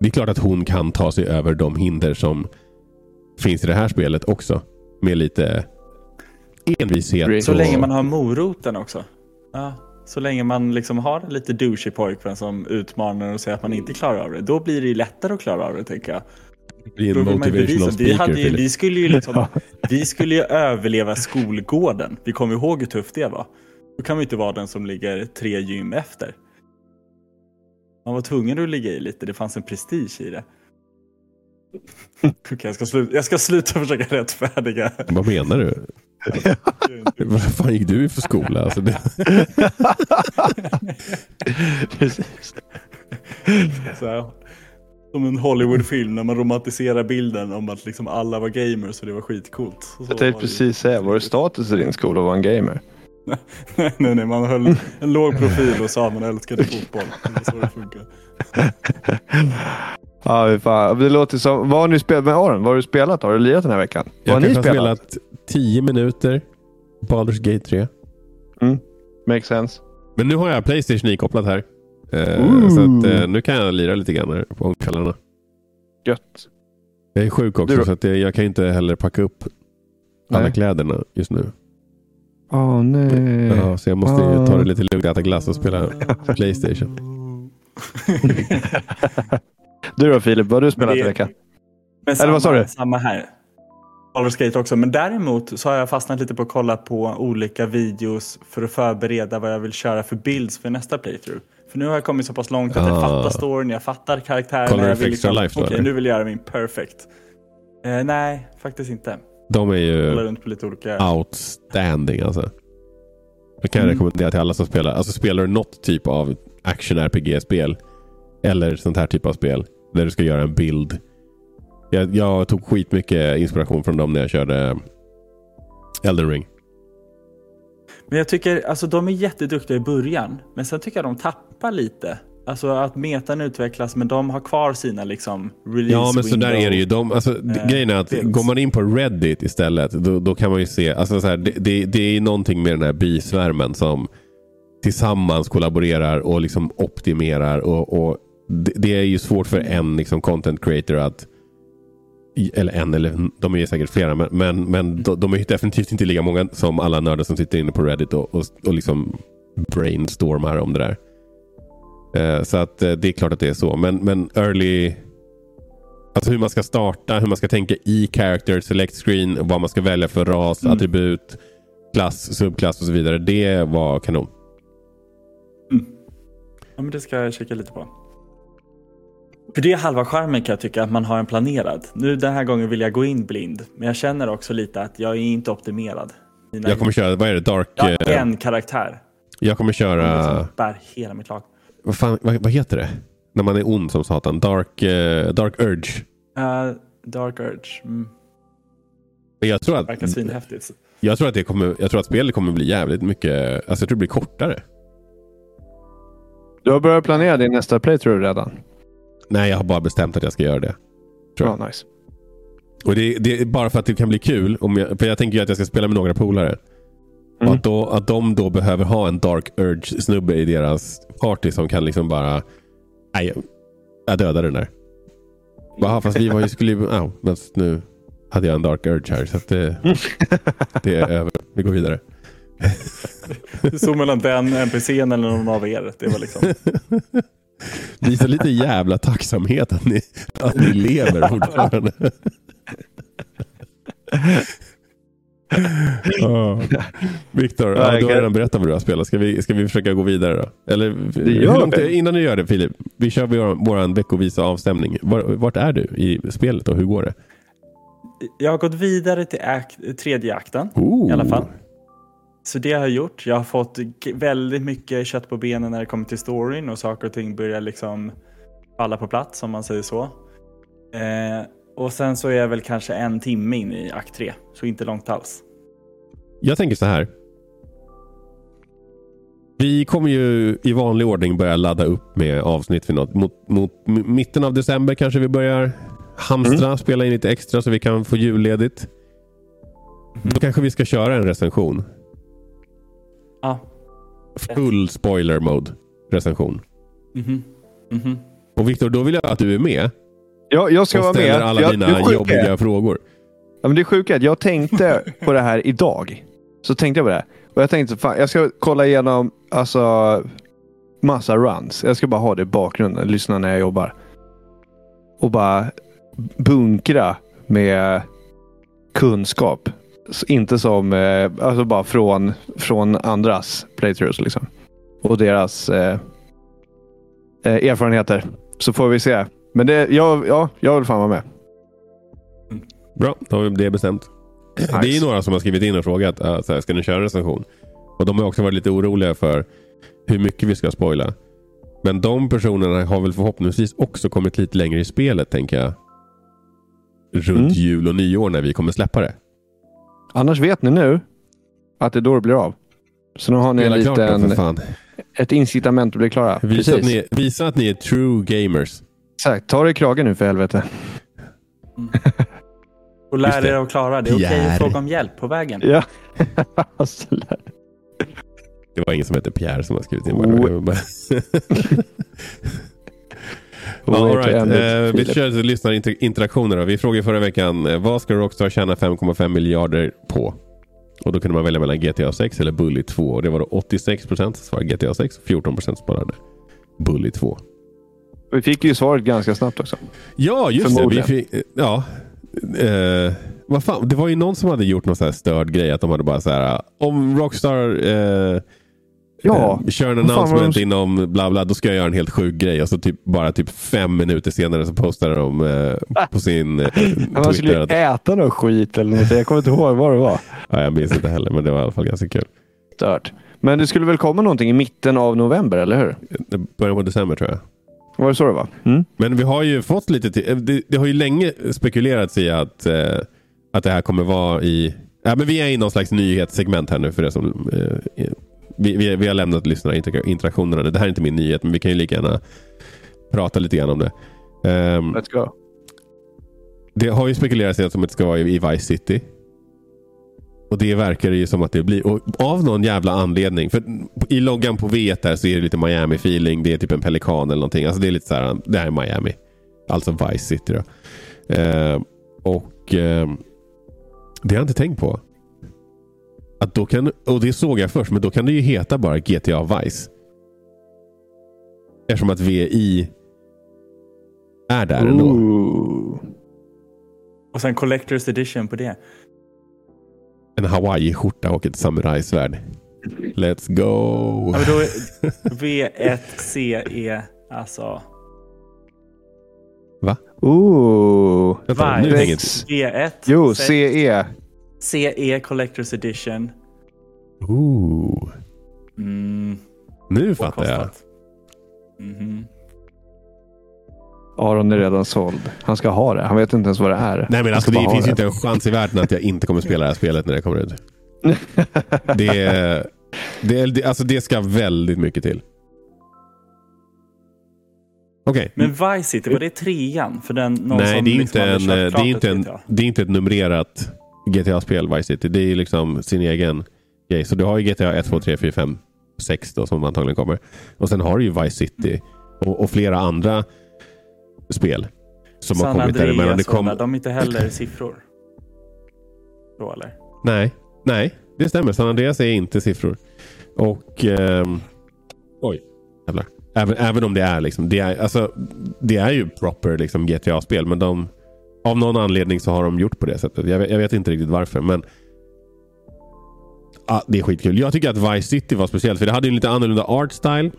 det är klart att hon kan ta sig över de hinder som finns i det här spelet också. Med lite envishet. Så och- länge man har moroten också. Ja, så länge man liksom har lite douchey pojkvän som utmanar och säger att man inte klarar av det. Då blir det lättare att klara av det tänker jag. bli en motivational. Vi, hade ju, vi, skulle ju liksom, [LAUGHS] vi skulle ju överleva skolgården. Vi kommer ihåg hur tufft det var. Då kan vi inte vara den som ligger tre gym efter. Man var tvungen att ligga i lite. Det fanns en prestige i det. [LAUGHS] Okej, jag, ska sluta, jag ska sluta försöka rättfärdiga. Vad menar du? [LAUGHS] Vad fan gick du i för skola? Alltså det... [LAUGHS] Precis. Så här, som en Hollywoodfilm när man romantiserar bilden om att liksom alla var gamers och det var skitcoolt. Så Jag tänkte precis säga, var det status i din skola att vara en gamer? nej, nej, man höll en låg profil och sa att man älskade fotboll. Det var så det funkar. [LAUGHS] Ja, fan. Det låter som... Vad har ni spelat med Aron? Vad har du spelat? Har du lirat den här veckan? Vad Jag har ni kanske har spelat? spelat 10 minuter. Baldur's Gate 3. Makes sense. Men nu har jag Playstation ikopplat här. Ooh. så att, eh, nu kan jag lira lite grann här på kvällarna. Gött. Jag är sjuk också Du så att jag, jag kan inte heller packa upp alla Nej. kläderna just nu. Åh nej. Ja, så jag måste ju Ah. ta det lite lugnt, äta glass och spela [LAUGHS] Playstation. [LAUGHS] [LAUGHS] Du då Filip, vad har du spelat det- i veckan? Eller vad sa samma- du? Samma här. Baldur's Gate också. Men däremot så har jag fastnat lite på att kolla på olika videos för att förbereda vad jag vill köra för builds för nästa playthrough. För nu har jag kommit så pass långt att jag Ah. fattar storyn, jag fattar karaktärerna. Kollar du jag för vill Extra liksom, Life då, Okej, eller? nu vill jag göra min perfect. Eh, nej, faktiskt inte. De är ju runt på lite olika... outstanding alltså. Det kan jag Mm. rekommendera till alla som spelar. Alltså spelar du något typ av action-RPG-spel eller sånt här typ av spel där du ska göra en bild. Jag, jag tog skitmycket inspiration från dem när jag körde Elden Ring. Men jag tycker, alltså de är jätteduktiga i början, men sen tycker jag de tappar lite. Alltså att metan utvecklas, men de har kvar sina liksom release Ja, men så där window. är det ju. De, alltså, eh, grejen är att bilds. går man in på Reddit istället, då, då kan man ju se, alltså, så här, det, det, det är någonting med den här bisvärmen som tillsammans kollaborerar och liksom optimerar. Och, och det, det är ju svårt för en liksom, content creator att eller en, eller de är ju säkert flera, men, men, men de, de är ju definitivt inte lika många som alla nördar som sitter inne på Reddit och, och, och liksom brainstormar om det där. Eh, så att eh, det är klart att det är så. Men, men early... Alltså hur man ska starta, hur man ska tänka i character, select screen, vad man ska välja för ras, Mm. attribut, klass, subklass och så vidare. Det var kanon. Ja, men det ska jag kika lite på. För det är halva charmen kan jag tycka, att man har en planerad. Nu den här gången vill jag gå in blind, men jag känner också lite att jag är inte optimerad. Mina- Jag kommer köra, vad är det, Dark... jag har eh, en karaktär. jag kommer köra, Som bär hela mitt lag. vad, fan, vad, vad heter det? När man är ond som satan. Dark, eh, dark Urge. Uh, Dark Urge. Mm. Jag tror, att, Verkar svinhäftigt. jag, tror att det kommer, jag tror att spelet kommer bli jävligt mycket... Alltså jag tror det blir kortare. Du har börjat planera din nästa playthrough redan? Nej, jag har bara bestämt att jag ska göra det. Tror jag. Nice. Och det, det är bara för att det kan bli kul. Om jag, för jag tänker ju att jag ska spela med några polare. Mm. att, då, att de då behöver ha en Dark Urge-snubbe i deras party som kan liksom bara... Nej, jag- dödar den där. Bara, fast vi var ju, skulle. [LAUGHS] Ja, men nu hade jag en Dark Urge här. Så att det, det är över. Vi går vidare. Stod mellan den NPCn eller någon av er. Det var liksom... [LAUGHS] Visa lite jävla tacksamhet att ni, att ni lever fortfarande. Ja. Viktor, Ja, du har redan berättat vad du har spelat. Ska vi, ska vi försöka gå vidare då? Eller långt, innan du gör det Filip, vi kör vår, vår veckovisa avstämning. Var, vart är du i spelet och hur går det? Jag har gått vidare till akt, tredje akten Oh. i alla fall. Så det har jag gjort. Jag har fått väldigt mycket kött på benen när det kommer till storyn och saker och ting börjar liksom falla på plats om man säger så. Eh, och sen så är jag väl kanske en timme in i akt tre, så inte långt alls. Jag tänker så här. Vi kommer ju i vanlig ordning börja ladda upp med avsnitt för något. Mot, mot mitten av december kanske vi börjar hamstra, spela in lite extra så vi kan få julledigt. Då kanske vi ska köra en recension. Ja. Full spoiler mode recension. Mhm. Mhm. Och Viktor, då vill jag att du är med Jag, jag ska och vara med. ställer alla jag, dina är- jobbiga frågor. Ja, men det sjuka är att jag tänkte på det här idag. Så tänkte jag på det. Och jag tänkte fan, jag ska kolla igenom alltså, massa runs. Jag ska bara ha det i bakgrunden, lyssna när jag jobbar. Och bara bunkra med kunskap. Inte som, eh, alltså bara från, från andras playthroughs liksom. Och deras eh, eh, erfarenheter. Så får vi se. Men det, jag, ja, jag vill fan vara med. Bra, då har vi det bestämt. Det är ju några som har skrivit in och frågat uh, så här, ska ni köra en recension. Och de har också varit lite oroliga för hur mycket vi ska spoila. Men de personerna har väl förhoppningsvis också kommit lite längre i spelet tänker jag. Runt Mm. jul och nyår när vi kommer släppa det. Annars vet ni nu att det är då det blir av. Så nu har ni en liten, ett incitament att bli klara. Visa att, ni, visa att ni är true gamers. Exakt. Ta det i kragen nu för helvete. [LAUGHS] Och Just lär er att klara. Det är okej Pierre. att fråga om hjälp på vägen. Ja. [LAUGHS] Alltså, Det var ingen som heter Pierre som har skrivit in. Oh. [LAUGHS] Ja, right. Eh, vi kör lite lyssnarinteraktioner. då. Vi frågade förra veckan eh, vad ska Rockstar tjäna 5,5 miljarder på? Och Då kunde man välja mellan GTA 6 eller Bully 2. Och det var då 86 procent som svarade GTA 6 och 14 procent svarade Bully 2. Vi fick ju svaret ganska snabbt också. Ja, just det. Vi fick, eh, ja. Eh, vad fan? Det var ju någon som hade gjort någon så här störd grej. Att de hade bara så här. Om Rockstar eh, Ja, eh, kör en announcement de- inom bla bla, då ska jag göra en helt sjuk grej. Och så typ, bara typ fem minuter senare så postar de eh, på sin eh, [LAUGHS] Man skulle Twitter. ju Att, äta någon skit eller något. Jag kommer inte ihåg vad det var. [LAUGHS] ja, jag minns inte heller, men det var i alla fall ganska kul. Stört. Men det skulle väl komma någonting i mitten av november, eller hur? Början på december tror jag. Var det så det var? Mm. Men vi har ju fått lite till, eh, det, det har ju länge spekulerats i att, eh, att det här kommer vara i... Ja, men vi är i någon slags nyhetssegment här nu för det som... Eh, vi, vi, vi har lämnat lyssnarinteraktionerna. Det här är inte min nyhet, men vi kan ju lika gärna prata lite grann om det. Ehm, Let's go. det har ju spekulerats i att det ska vara i Vice City. Och det verkar ju som att det blir. Och av någon jävla anledning. För i loggan på V1 där så är det lite Miami-feeling. Det är typ en pelikan eller någonting. Alltså det är lite så här. Det här är Miami. Alltså Vice City då. Eh, och eh, det har jag inte tänkt på. Att då kan, och det såg jag först. Men då kan det ju heta bara GTA Vice. Eftersom att VI är där ändå. Ooh. Och sen Collector's Edition på det. En Hawaii-skjorta och ett samurajsvärd. Let's go! Ja, då är V1CE, alltså. Va? Ooh. Vänta, nu Vice är inget... V1. Jo, CE. CE Collector's Edition. Ooh. Mm, Nu fattar jag. påkostat. Mhm. Aron är redan såld. Han ska ha det. Han vet inte ens vad det är. Nej men alltså det finns ju inte en chans i världen att jag inte kommer spela det här spelet när det kommer ut. [LAUGHS] Det, det, det, alltså det ska väldigt mycket till. Okej. Men Vice City, var det trean? För den, någon Nej, som det är, liksom inte en, det, är inte ett en, det är inte ett numrerat GTA-spel, Vice City. Det är liksom sin egen grej. Så du har ju GTA 1, 2, 3, 4, 5, 6 då, som antagligen kommer. Och sen har du ju Vice City och, och flera andra spel som har San kommit däremellan. Det Andreas, kom... kom... de är inte heller [CLEARS THROAT] siffror. Då eller? Nej, nej, det stämmer. San Andreas är inte siffror. Och... ehm, oj, jävlar. Även, även om det är liksom, det är, alltså, det är ju proper liksom GTA-spel, men de, av någon anledning så har de gjort på det sättet. Jag vet, jag vet inte riktigt varför, men ah, det är skitkul. Jag tycker att Vice City var speciellt, för det hade en lite annorlunda art style.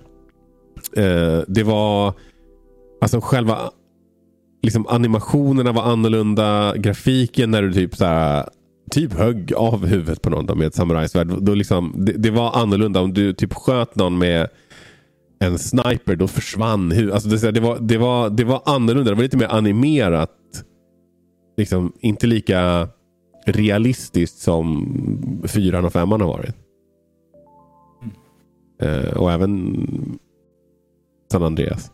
Eh, det var, alltså själva liksom animationerna var annorlunda. Grafiken när du typ så här, typ högg av huvudet på någon då med ett samurajsvärd. Då liksom, det, det var annorlunda. Om du typ sköt någon med en sniper, då försvann huvudet. Alltså det, det, var, det, var, det var annorlunda. Det var lite mer animerat. Liksom, inte lika realistiskt som fyran och femman har varit. Eh, och även San Andreas.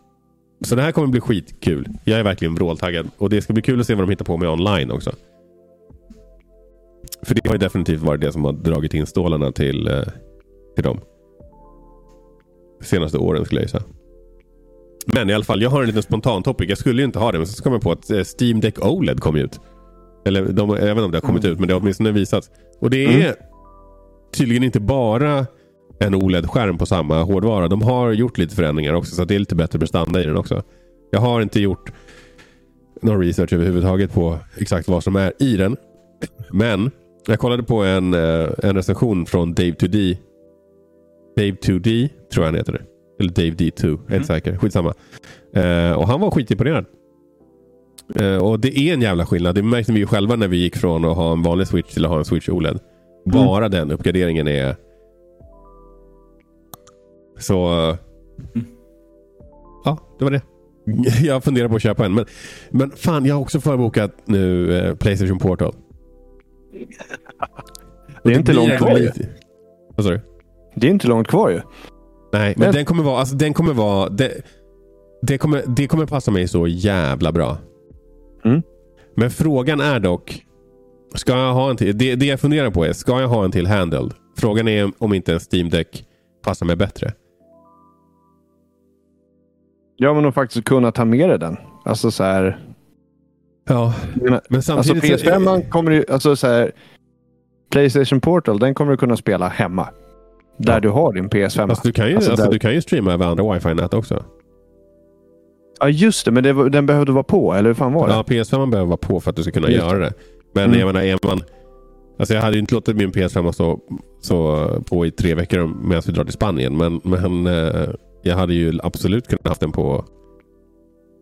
Så det här kommer bli skitkul. Jag är verkligen vråltaggad. Och det ska bli kul att se vad de hittar på med online också. För det har ju definitivt varit det som har dragit in stålarna till, eh, till dem. De senaste åren skulle jag säga. Men i alla fall, jag har en liten spontan topic. Jag skulle ju inte ha det, men så kom jag på att eh, Steam Deck OLED kom ut. Eller de, jag vet inte om det har kommit ut, men det har åtminstone visats. Och det är tydligen inte bara en OLED-skärm på samma hårdvara. De har gjort lite förändringar också, så att det är lite bättre prestanda i den också. Jag har inte gjort någon research överhuvudtaget på exakt vad som är i den. Men jag kollade på en, eh, en recension från Dave 2D. Dave 2D, tror jag han heter det. Eller Dave D2, jag är inte säker. Skitsamma. Eh, och han var skitimponerad. Eh, och det är en jävla skillnad. Det märkte vi ju själva när vi gick från att ha en vanlig switch till att ha en switch OLED. Bara den uppgraderingen är... Så... eh, Ja, det var det. [LAUGHS] Jag funderar på att köpa en. Men, men fan, jag har också förbokat nu eh, Playstation Portal. Det är inte långt kvar ju. Vad sa du? Det är inte långt kvar ju. Nej, men Men- den kommer vara... Alltså, den kommer vara... Det, det, kommer, det kommer passa mig så jävla bra. Mm. Men frågan är dock... Ska jag ha en till? Det, det jag funderar på är, ska jag ha en till handheld? Frågan är om inte en Steam Deck passar mig bättre. Ja, men att faktiskt kunna ta med dig den. Alltså så här. Ja, Men, men alltså samtidigt... så- PS5 kommer ju, alltså så här. Playstation Portal, den kommer du kunna spela hemma. Där Ja. du har din PS5. Alltså, du, kan ju, Alltså, alltså, där- du kan ju streama över andra wifi-nät också. Ja, just det. Men det, den behövde vara på, eller hur fan var det? Ja, PS5 behöver vara på för att du ska kunna Just göra det. Men Mm. jag menar, är man, Alltså jag hade ju inte låtit min PS5 stå så på i tre veckor medan vi drar till Spanien. Men, men eh, jag hade ju absolut kunnat haft den på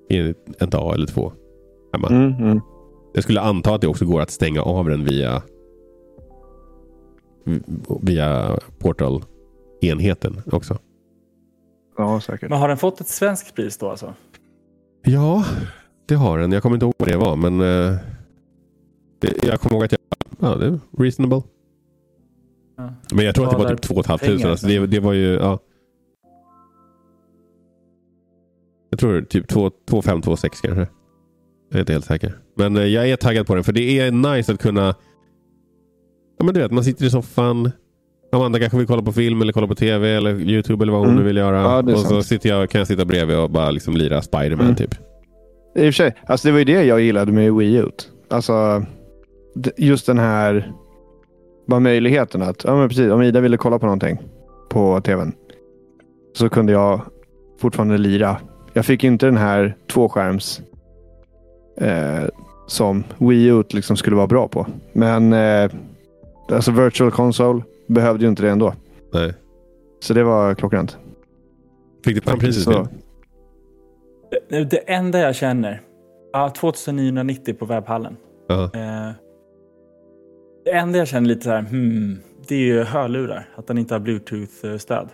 i en dag eller två. Hemma. Mm, mm. Jag skulle anta att det också går att stänga av den via via Portal-enheten också. Ja, säkert. Men har den fått ett svenskt pris då alltså? Ja, det har den. Jag kommer inte ihåg vad det var, men eh, det, jag kommer ihåg att jag... Ja, det är reasonable. Ja. Men jag tror att det var typ 2 500. pengar, Alltså det, det var ju... Ja. Jag tror typ 2 5 2 6 kanske. Jag är inte helt säker. Men eh, jag är taggad på den. För det är nice att kunna... Ja men du vet, man sitter i soffan. Amanda kanske vill kolla på film eller kolla på tv eller YouTube eller vad hon Mm. nu vill göra. Ja, och så sant. sitter jag, kan jag sitta bredvid och bara liksom lira Spiderman Mm. typ. I och för sig, alltså det var ju det jag gillade med Wii U. Alltså, just den här bara möjligheten att, ja men precis, om Ida ville kolla på någonting på tvn så kunde jag fortfarande lira. Jag fick inte den här tvåskärms eh, som Wii U liksom skulle vara bra på. Men eh, alltså Virtual Console behövde ju inte det ändå. Nej. Så det var klockrent. Fick du så. Det, det enda jag känner, ja, 2990 på webbhallen. Ja. Eh, det enda jag känner lite så här, hmm, det är ju hörlurar. Att den inte har bluetooth-stöd.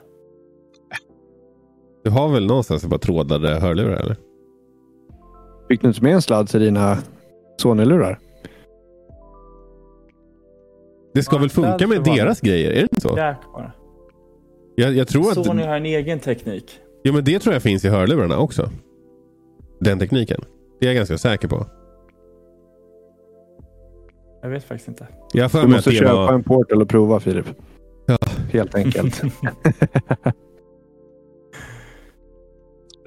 Du har väl någonstans bara trådade hörlurar eller? Fick du inte med en sladd till dina Sony-lurar? Det ska Ja, väl funka med vara deras grejer? Är det inte så? Jäk bara. Jag, jag tror att... Sony har en egen teknik. Ja, men det tror jag finns i hörlurarna också. Den tekniken. Det är jag ganska säker på. Jag vet faktiskt inte. Jag Du måste köpa var... en Portal och prova Filip. Ja. Helt enkelt. [LAUGHS]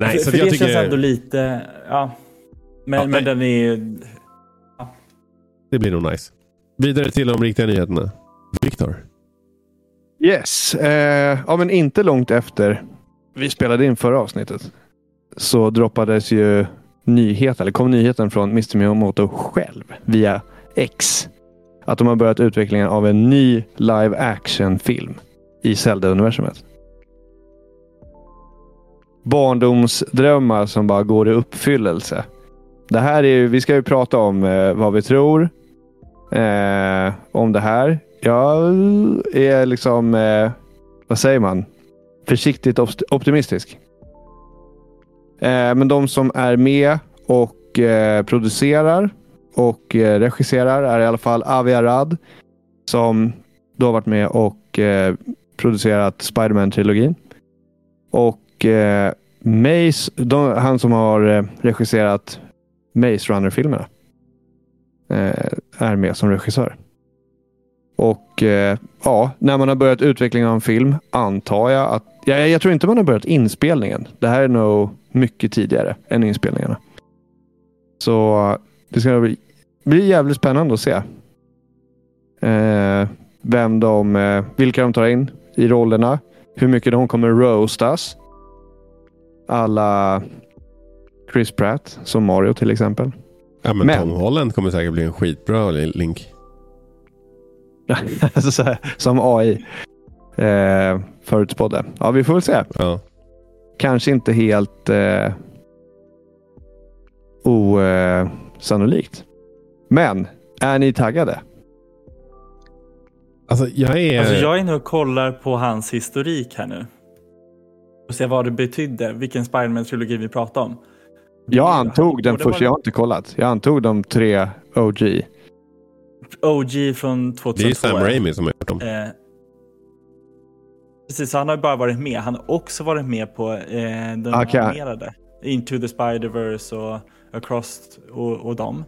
Nej, för så för jag det tycker känns ändå lite... Ja. Men, Ja, men nej. den är... det blir nog nice. Vidare till de riktiga nyheterna. Viktor. yes. Eh, ja, men inte långt efter vi spelade in förra avsnittet så droppades ju nyhet, eller kom nyheten från Mr Miyamoto själv via X. Att de har börjat utvecklingen av en ny live action-film i Zelda-universumet. Barndomsdrömmar som bara går i uppfyllelse. Det här är ju, vi ska ju prata om eh, vad vi tror eh, om det här. Jag är liksom, eh, vad säger man, försiktigt optimistisk. Eh, men de som är med och eh, producerar och eh, regisserar är i alla fall Avi Arad som då har varit med och eh, producerat Spiderman-trilogin. Och eh, Maze, de, han som har eh, regisserat Maze Runner-filmerna Eh, är med som regissör. Och eh, ja, när man har börjat utvecklingen av en film antar jag att... Ja, jag tror inte man har börjat inspelningen. Det här är nog mycket tidigare än inspelningarna. Så det ska bli, bli jävligt spännande att se. Eh, vem de, eh, vilka de tar in i rollerna. Hur mycket de kommer roastas. Alla Chris Pratt som Mario till exempel. Ja, men, Men- Tom Holland kommer säkert bli en skitbra Link. [LAUGHS] alltså som AI eh, förutspådde. Ja, vi får väl se. Ja. Kanske inte helt eh, osannolikt. Men är ni taggade? Alltså jag är... Alltså jag är inne och kollar på hans historik här nu. Och ser vad det betydde, vilken Spiderman-trilogi vi pratar om. Jag antog den första, var- jag har inte kollat. Jag antog de tre OG. OG från 2002. Det är Sam Raimi som har gjort dem. Eh, precis, så han har bara varit med. Han har också varit med på eh, den Okej. animerade. Into the Spider-Verse och Across och, och dem.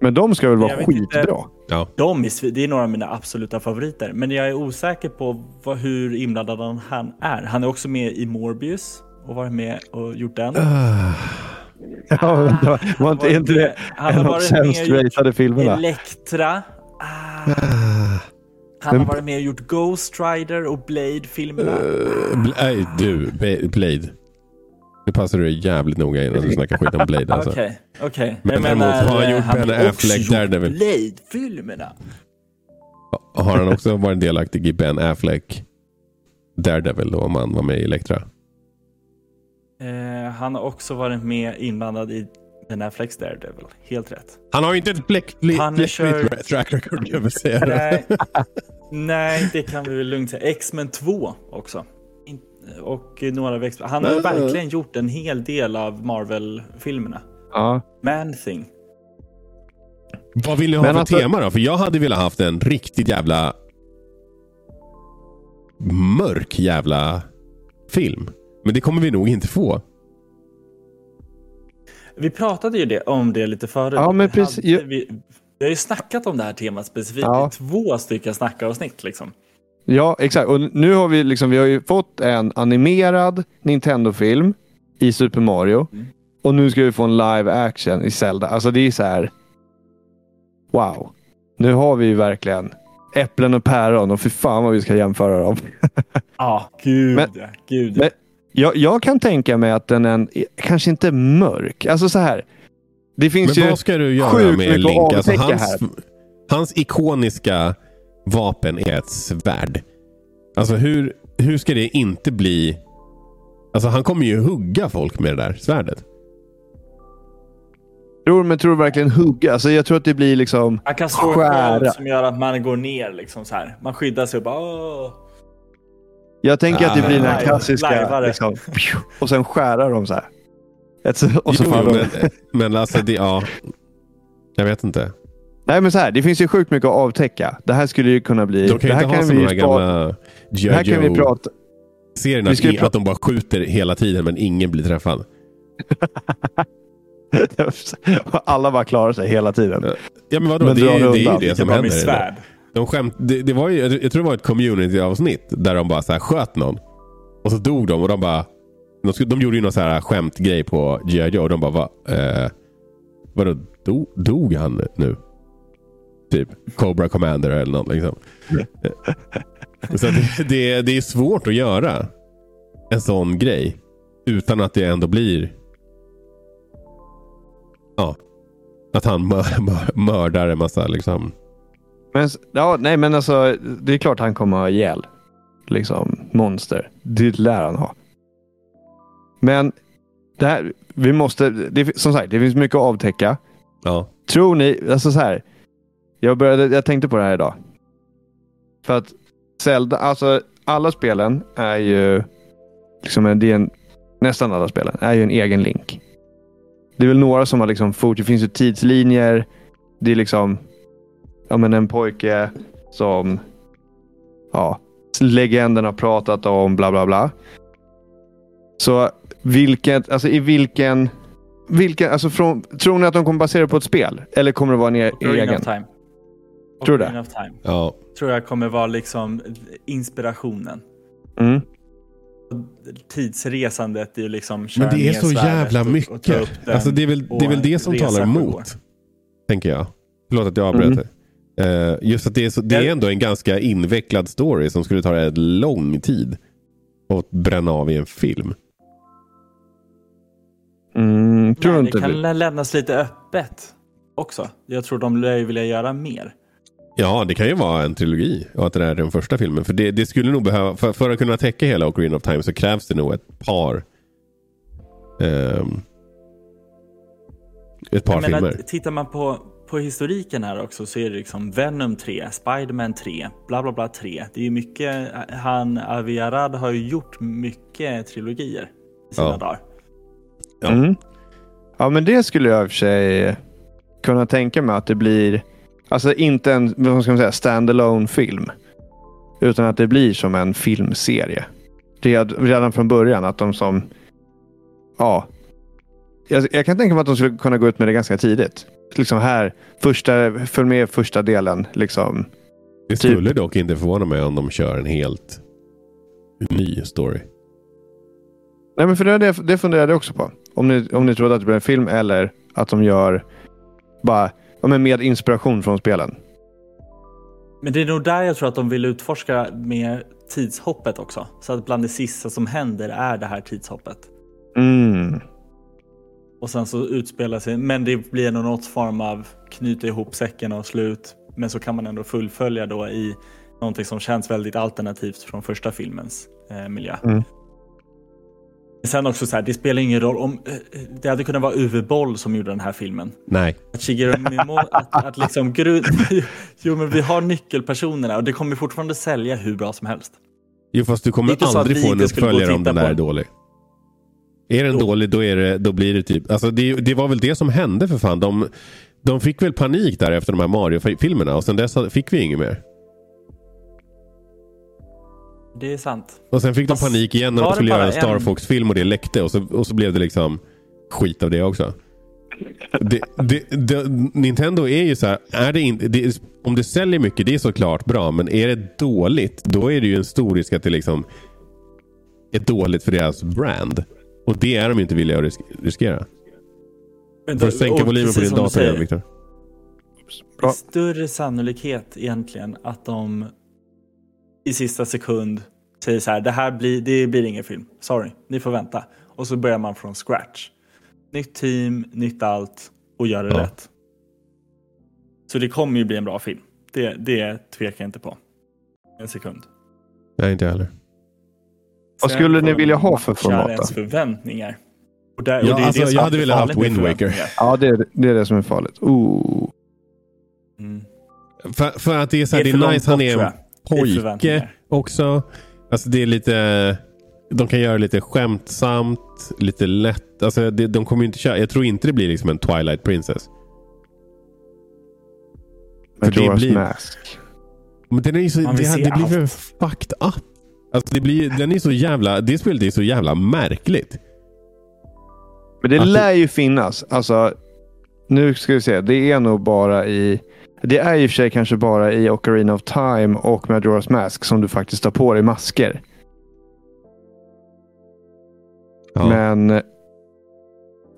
Men de ska väl vara inte. skitbra? Ja. De är, det är några av mina absoluta favoriter. Men jag är osäker på vad, hur inblandad han är. Han är också med i Morbius och varit med och gjort den. Ah. Ja, det var, var inte, inte det en har av de varit sämst ratade filmerna? Elektra. Ah, Ah. han har Men- varit med och gjort Ghost Rider och Blade-filmerna. Eh, Nej, du. Ba- Blade. Nu passar du dig jävligt noga innan du snackar skit om Blade. [LAUGHS] Alltså. Okej, okej. Men Jag däremot har han eh, gjort Ben Affleck Daredevil. Blade-filmerna. Har han också varit delaktig i Ben Affleck Daredevil då, om han var med i Elektra? Eh, han har också varit med inblandad i den här Flex Daredevil. Helt rätt. Han har ju inte ett bläckligt Punisher- track record, jag vill säga. Nej, nej, det kan vi väl lugnt säga. X-Men 2 också. In- Och några av Han har Mm. verkligen gjort en hel del av Marvel-filmerna. Ja. Man-Thing. Vad vill ni ha Men för alltså- tema då? För jag hade velat haft en riktigt jävla mörk jävla film. Men det kommer vi nog inte få. Vi pratade ju det, om det lite förut. Ja, men Vi precis. hade- Vi, vi har ju snackat om det här temat specifikt Ja. i två stycken snackavsnitt. Liksom. Ja, exakt. Och nu har vi liksom, vi har ju fått en animerad Nintendo-film i Super Mario. Mm. Och nu ska vi få en live action i Zelda. Alltså det är så här. Wow. Nu har vi ju verkligen äpplen och päron och för fan vad vi ska jämföra dem. [LAUGHS] Ja, gud Men-. Gud, Men- Jag, jag kan tänka mig att den är en, kanske inte mörk. Alltså så här. Det finns Men ju... vad ska du göra med Link? Alltså, hans, hans ikoniska vapen är ett svärd. Alltså hur, hur ska det inte bli... Alltså han kommer ju hugga folk med det där svärdet. Tror, men tror du verkligen hugga? Alltså jag tror att det blir liksom... Man kan slå Skära. som gör att man går ner. Liksom så här. Man skyddar sig och bara... Åh. Jag tänker att det blir den här klassiska... Liksom, [LAUGHS] och sen skära dem så här. Och så Jo, faller de. men, men alltså det, ja. Jag vet inte. Nej men så här, det finns ju sjukt mycket att avtäcka. Det här skulle ju kunna bli... De kan det ju här inte ha kan vi de gamla Det här kan vi prata... Ju Att, att de bara skjuter hela tiden men ingen blir träffad. [LAUGHS] Alla bara klarar sig hela tiden. Ja men vadå, Men det, är- det det är ju det som med händer. svärd. De skämt, det, det var ju, jag tror det var ett community-avsnitt där de bara så här sköt någon. Och så dog de och de bara... De, skulle, de gjorde ju någon så här skämtgrej på G.I. Joe och de bara va, eh, vadå, dog, dog han nu? Typ Cobra Commander eller något liksom. Eh, så det, det, det är svårt att göra en sån grej utan att det ändå blir Ja. Att han mör, mör, mördar en massa liksom. Men, ja, nej men alltså, det är klart han kommer ha ihjäl liksom, monster. Det lär han ha. Men det här, vi måste, det, som sagt, det finns mycket att avtäcka. Ja. Tror ni, alltså så här. Jag, började, jag tänkte på det här idag. För att Zelda, alltså alla spelen är ju, liksom en, det är en, nästan alla spelen är ju en egen link. Det är väl några som har liksom fort, det finns ju tidslinjer. Det är liksom, ja men en pojke som, ja, legenden har pratat om bla bla bla. Så vilket, alltså i vilken, vilken, alltså från, tror ni att de kommer basera på ett spel? Eller kommer det vara en e- Ocarina egen? of Time. Tror du Time. Ja. Tror jag kommer vara liksom inspirationen. Mm. Tidsresandet är ju liksom Men det är så jävla mycket. Alltså det, är väl, det är väl det som talar emot. Tänker jag. Förlåt att jag avbröt Mm. dig. Eh, just att det är, så, det är ändå en ganska invecklad story som skulle ta rätt lång tid. Att bränna av i en film. Mm, tror Nej, du det inte kan det? lämnas lite öppet också. Jag tror de lär ju vilja göra mer. Ja, det kan ju vara en trilogi och att det är den första filmen. För det, det skulle nog behöva, för, för att kunna täcka hela Ocarina of Time så krävs det nog ett par ehm, ett par Jag menar, filmer. tittar man på, på historiken här också så är det liksom Venom 3, Spiderman 3, bla bla bla 3. Det är ju mycket, han Avi Arad har ju gjort mycket trilogier i sina Ja. dagar. Ja. Mm. Ja, men det skulle jag i och för sig kunna tänka mig att det blir, alltså inte en vad ska man säga, standalone film. Utan att det blir som en filmserie. Red, redan från början att de som, ja. Jag, jag kan tänka mig att de skulle kunna gå ut med det ganska tidigt. Liksom här, första, följ med första delen. Liksom. Det typ- skulle dock inte förvåna mig om de kör en helt ny story. Nej, men för det, det, funderade jag också på. Om ni, om ni trodde att det blir en film eller att de gör bara ja, men med inspiration från spelen. Men det är nog där jag tror att de vill utforska med tidshoppet också. Så att bland det sista som händer är det här tidshoppet. Mm. Och sen så utspelar sig, men det blir nog något form av knyta ihop säcken och slut Men så kan man ändå fullfölja då i någonting som känns väldigt alternativt från första filmens eh, miljö. Mm. Sen också så här, det spelar ingen roll om eh, det hade kunnat vara Uwe Boll som gjorde den här filmen. Nej. Att Shigeru att, att liksom grund... [LAUGHS] Jo men vi har nyckelpersonerna och det kommer fortfarande sälja hur bra som helst. Jo fast du kommer aldrig få en uppföljare om den där är dålig. Är den Jo. dålig då, är det, då blir det typ, alltså det, det var väl det som hände för fan. De, de fick väl panik där efter de här Mario-filmerna och sen dess fick vi inget mer. Det är sant. Och sen fick de Fast panik igen när de skulle göra en Star Fox-film och det läckte och så, och så blev det liksom skit av det också. Det, det, det, Nintendo är ju så här, är det in, om det säljer mycket det är såklart bra men är det dåligt då är det ju en stor risk att det liksom är dåligt för deras brand. Och det är de inte villiga att risk, riskera. Men Får du då- sänka volymen på din dator säger, igen Viktor? Det är större sannolikhet egentligen att de i sista sekund säger så här, det här blir, det blir ingen film. Sorry, ni får vänta. Och så börjar man från scratch. Nytt team, nytt allt och gör det Ja. rätt. Så det kommer ju bli en bra film. Det, det tvekar jag inte på. En sekund. Nej inte jag heller. Vad skulle ni vilja ha för format ens förväntningar. Och där, Ja, och det är alltså, det som jag är hade velat med Wind Waker. Ja, det är, det är det som är farligt. Ooh. Mm. För, för att det är så här, Det det är för är nice. Han är en pojke också. Alltså det är lite... De kan göra lite skämtsamt, lite lätt. Alltså det, de kommer inte köra. Jag tror inte det blir liksom en Twilight Princess. För det Majora's blir- Mask. Men den är ju så, det, det blir för fucked up. Alltså det blir, den är så jävla, det spelet är så jävla märkligt. Men det Att- lär ju finnas. Alltså, nu ska vi se. Det är nog bara i... Det är i och för sig kanske bara i Ocarina of Time och Majora's Mask som du faktiskt tar på dig masker. Ja. Men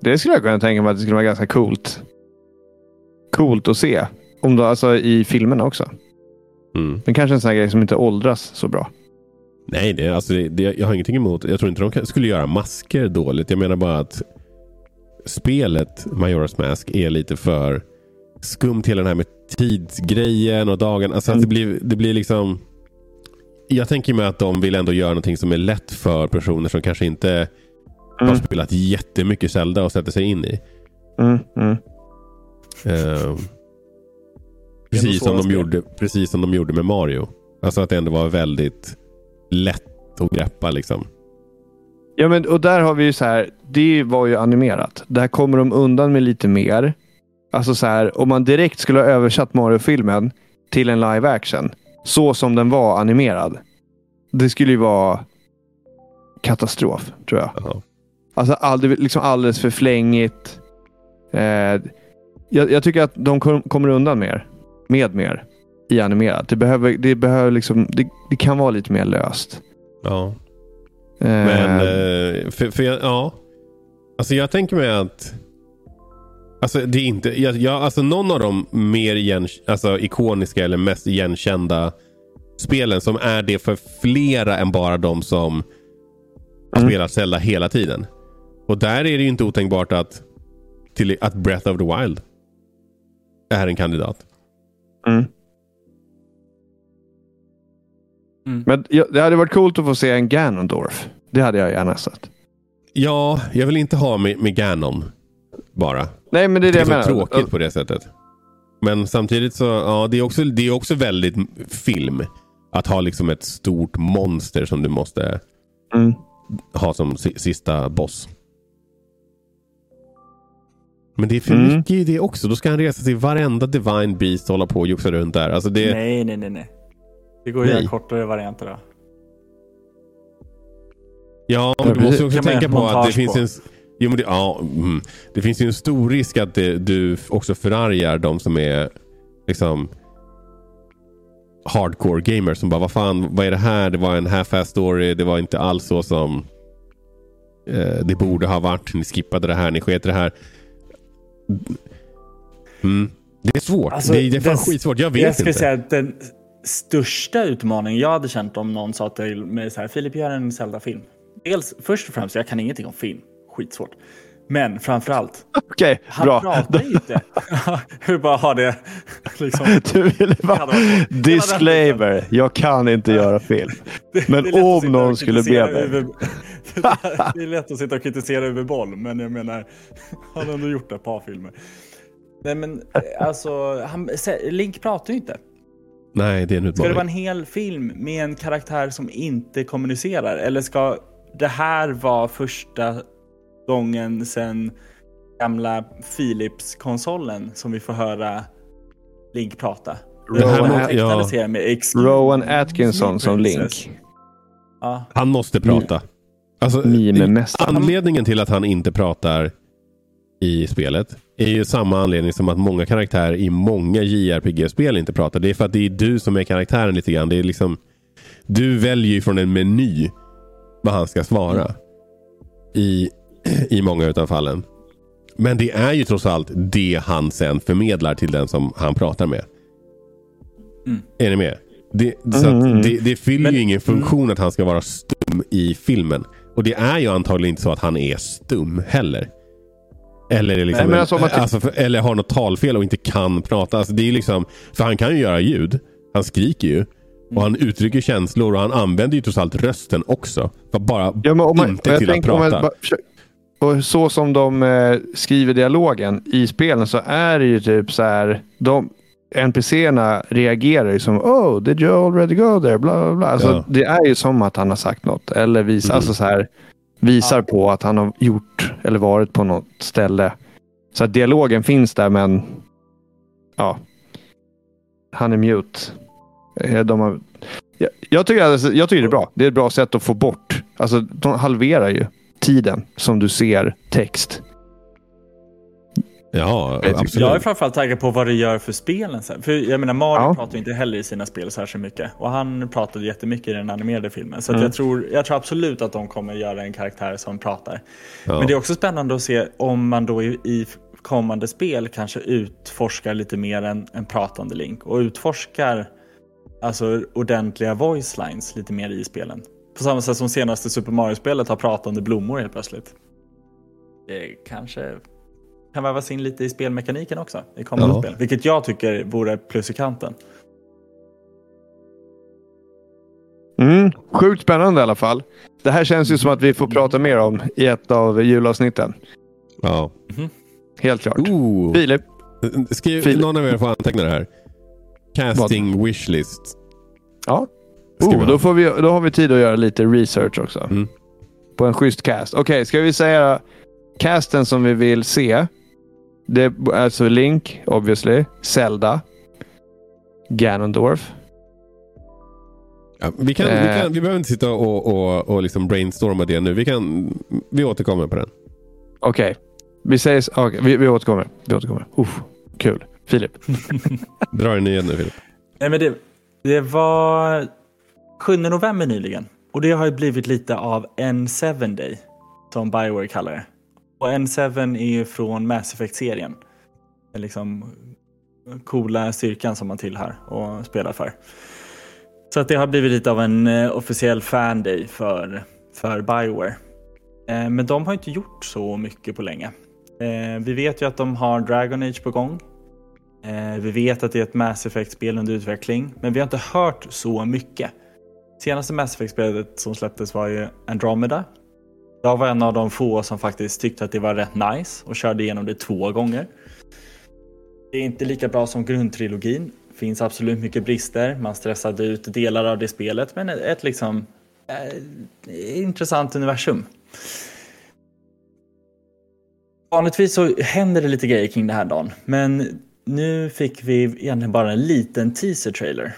det skulle jag kunna tänka mig att det skulle vara ganska coolt. Coolt att se. Om då, alltså i filmerna också. Mm. Men kanske en sån här grej som inte åldras så bra. Nej, det, alltså det, det, jag har ingenting emot. Jag tror inte de kan, skulle göra masker dåligt. Jag menar bara att spelet Majora's Mask är lite för skumt. Hela den här med tidsgrejen och dagen. Alltså att det blir, det blir liksom... Jag tänker mig att de vill ändå göra någonting som är lätt för personer som kanske inte har Mm. spelat jättemycket Zelda och sätter sig in i. Mm, mm. Eh, precis, som de gjorde, precis som de gjorde med Mario. Alltså att det ändå var väldigt lätt att greppa liksom. Ja, men och där har vi ju så här. Det var ju animerat. Där kommer de undan med lite mer. Alltså så här, om man direkt skulle ha översatt Mario-filmen till en live action. Så som den var animerad. Det skulle ju vara katastrof, tror jag. Ja. Alltså all, liksom alldeles för flängigt. Eh, jag, jag tycker att de kom, kommer undan mer. Med mer i animerat. Det, behöver, det, behöver liksom, det, det kan vara lite mer löst. ja. Eh, Men, eh, för, för jag, ja. Alltså jag tänker mig att Alltså det är inte, jag, jag, alltså någon av de mer igen, alltså ikoniska eller mest igenkända spelen som är det för flera än bara de som Mm. spelat Zelda hela tiden. Och där är det ju inte otänkbart att, till, att Breath of the Wild är en kandidat. Mm. Mm. Men det hade varit coolt att få se en Ganondorf. Det hade jag gärna sett. Ja, jag vill inte ha med, med Ganon bara. Nej, men det är det, Det är jag så menar. tråkigt på det sättet. Men samtidigt så, ja det är också, det är också väldigt film. Att ha liksom ett stort monster som du måste Mm. ha som si- sista boss. Men det är för Mm. mycket i det också. Då ska han resa till varenda Divine Beast och hålla på och joxa runt där. Alltså det, Nej, nej, nej, nej. Det går ju att göra kortare varianter då. Ja, men du måste också tänka på att det finns på? en... Jo, men det, ja, mm, det finns ju en stor risk att det, du också förargar de som är liksom hardcore gamers som bara vad fan, vad är det här? Det var en half-ass story. Det var inte alls så som eh, det borde ha varit. Ni skippade det här, ni sket det här. Mm. Det är svårt. Alltså, det, är- fan skitsvårt. Jag vet Jag ska inte. säga att den största utmaningen jag hade känt om någon sa till mig så här, Filip gör en Zelda-film. Dels, först och främst, jag kan ingenting om film. Skitsvårt. Men framför allt, Okej, han bra. pratar ju inte. [LAUGHS] Hur bara ha det liksom, [LAUGHS] Du ville bara... Disclaimer. Jag kan inte göra film. [LAUGHS] Men det om någon skulle be mig. Uwe- det är lätt att sitta och kritisera Uwe Boll, men jag menar, han har ändå gjort ett par filmer. Nej men eh, alltså, han, Link pratar ju inte. Nej, det är en Ska det vara en utmaning. hel film med en karaktär som inte kommunicerar? Eller ska det här vara första gången sen gamla Philips-konsolen som vi får höra Link prata? Ja. Rowan me, Atkinson som. Link. Ja. Han måste prata. Alltså, anledningen till att han inte pratar i spelet är ju samma anledning som att många karaktärer i många JRPG-spel inte pratar. Det är för att det är du som är karaktären lite grann. Det är liksom, du väljer ju från en meny vad han ska svara. I, [CLEARS THROAT] I många utav fallen. Men det är ju trots allt det han sen förmedlar till den som han pratar med. Mm. Är ni med? Det, så Mm. att det, det fyller Men- ju ingen funktion att han ska vara stum i filmen. Och det är ju antagligen inte så att han är stum heller. Eller, liksom Nej, men en- alltså alltså för, eller har något talfel och inte kan prata. Alltså det är liksom, för han kan ju göra ljud. Han skriker ju. Och han uttrycker känslor och han använder ju trots allt rösten också. För bara Ja, man, inte till att prata. bara och så som de eh, skriver dialogen i spelen så är det ju typ så här. De, NPCerna reagerar ju som Oh, did you already go there? Bla, bla, bla. Alltså, Ja. Det är ju som att han har sagt något. Eller visar, Mm. alltså så här, visar Ja. på att han har gjort eller varit på något ställe. Så att dialogen finns där men ja. Han är mute. Eh, De har, jag, jag, tycker, alltså, jag tycker det är bra. Det är ett bra sätt att få bort. Alltså, de halverar ju tiden som du ser text. Ja, Jag absolut. Jag är framförallt taggad på vad det gör för spelen sen. För jag menar, Mario Ja. pratar ju inte heller i sina spel särskilt mycket. Och han pratade jättemycket i den animerade filmen. Så att Mm. jag, tror, jag tror absolut att de kommer göra en karaktär som pratar. Ja. Men det är också spännande att se om man då i, i kommande spel kanske utforskar lite mer än en pratande Link. Och utforskar alltså ordentliga voice lines lite mer i spelen. På samma sätt som senaste Super Mario-spelet har pratande blommor helt plötsligt. Det kanske kan vävas in lite i spelmekaniken också i kommande Ja. spel. Vilket jag tycker vore plus i kanten. Mm, sjukt spännande i alla fall. Det här känns ju som att vi får prata mer om i ett av julavsnitten. ja. Helt klart. Ooh. Filip, Skriv, Filip. någon av er får anteckna det här. Casting wishlist. ja. Oh, då, får vi, då har vi tid att göra lite research också. Mm. På en schysst cast. Okej, ska vi säga casten som vi vill se? Det är alltså Link, obviously. Zelda. Ganondorf. Ja, vi, kan, vi, Eh. kan, vi behöver inte sitta och, och, och liksom brainstorma det nu. Vi, kan, vi återkommer på den. Okej. Vi säger... s- okej, vi, vi återkommer. Vi återkommer. Uff, kul. Filip. [LAUGHS] Dra en nyhet nu Filip. Nej, men det, det var 7 november nyligen. Och det har ju blivit lite av N7 Day. Som Bioware kallar det. Och N7 är ju från Mass Effect-serien. Den liksom coola styrkan som man tillhör och spelar för. Så att det har blivit lite av en eh, officiell fan-day för, för Bioware. Eh, men de har inte gjort så mycket på länge. Eh, vi vet ju att de har Dragon Age på gång. Vi vet att det är ett Mass Effect-spel under utveckling, men vi har inte hört så mycket. Senaste Mass Effect-spelet som släpptes var ju Andromeda. Jag var en av de få som faktiskt tyckte att det var rätt nice och körde igenom det två gånger. Det är inte lika bra som grundtrilogin. Finns absolut mycket brister. Man stressade ut delar av det spelet, men ett liksom eh, intressant universum. Vanligtvis så händer det lite grejer kring det här dagen, men nu fick vi egentligen bara en liten teaser-trailer.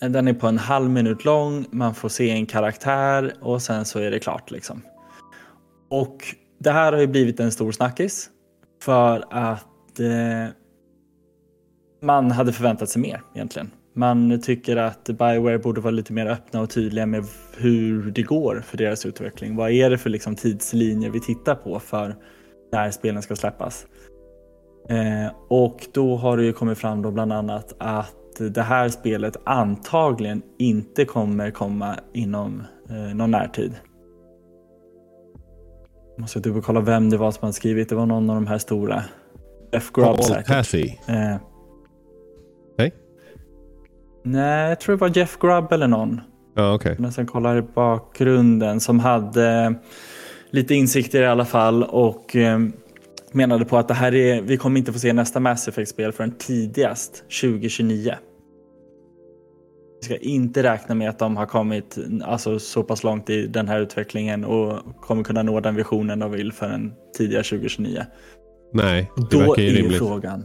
Den är på en halv minut lång, man får se en karaktär och sen så är det klart liksom. Och det här har ju blivit en stor snackis för att eh, man hade förväntat sig mer egentligen. Man tycker att Bioware borde vara lite mer öppna och tydliga med hur det går för deras utveckling. Vad är det för liksom tidslinjer vi tittar på för när spelen ska släppas? Eh, och då har det ju kommit fram då bland annat att det här spelet antagligen inte kommer komma inom eh, någon närtid. Jag måste typ kolla vem det var som hade skrivit. Det var någon av de här stora. F. Grubb Paul säkert. Tassi. Eh, Nej, jag tror det var Jeff Grubb eller någon. Ja, okej. Jag nästan kollar i bakgrunden som hade lite insikter i alla fall och eh, menade på att det här är, vi kommer inte få se nästa Mass Effect-spel förrän tidigast 2029. Vi ska inte räkna med att de har kommit alltså, så pass långt i den här utvecklingen och kommer kunna nå den visionen de vill förrän tidigare 2029. Nej, det Då verkar ju rimligt. frågan.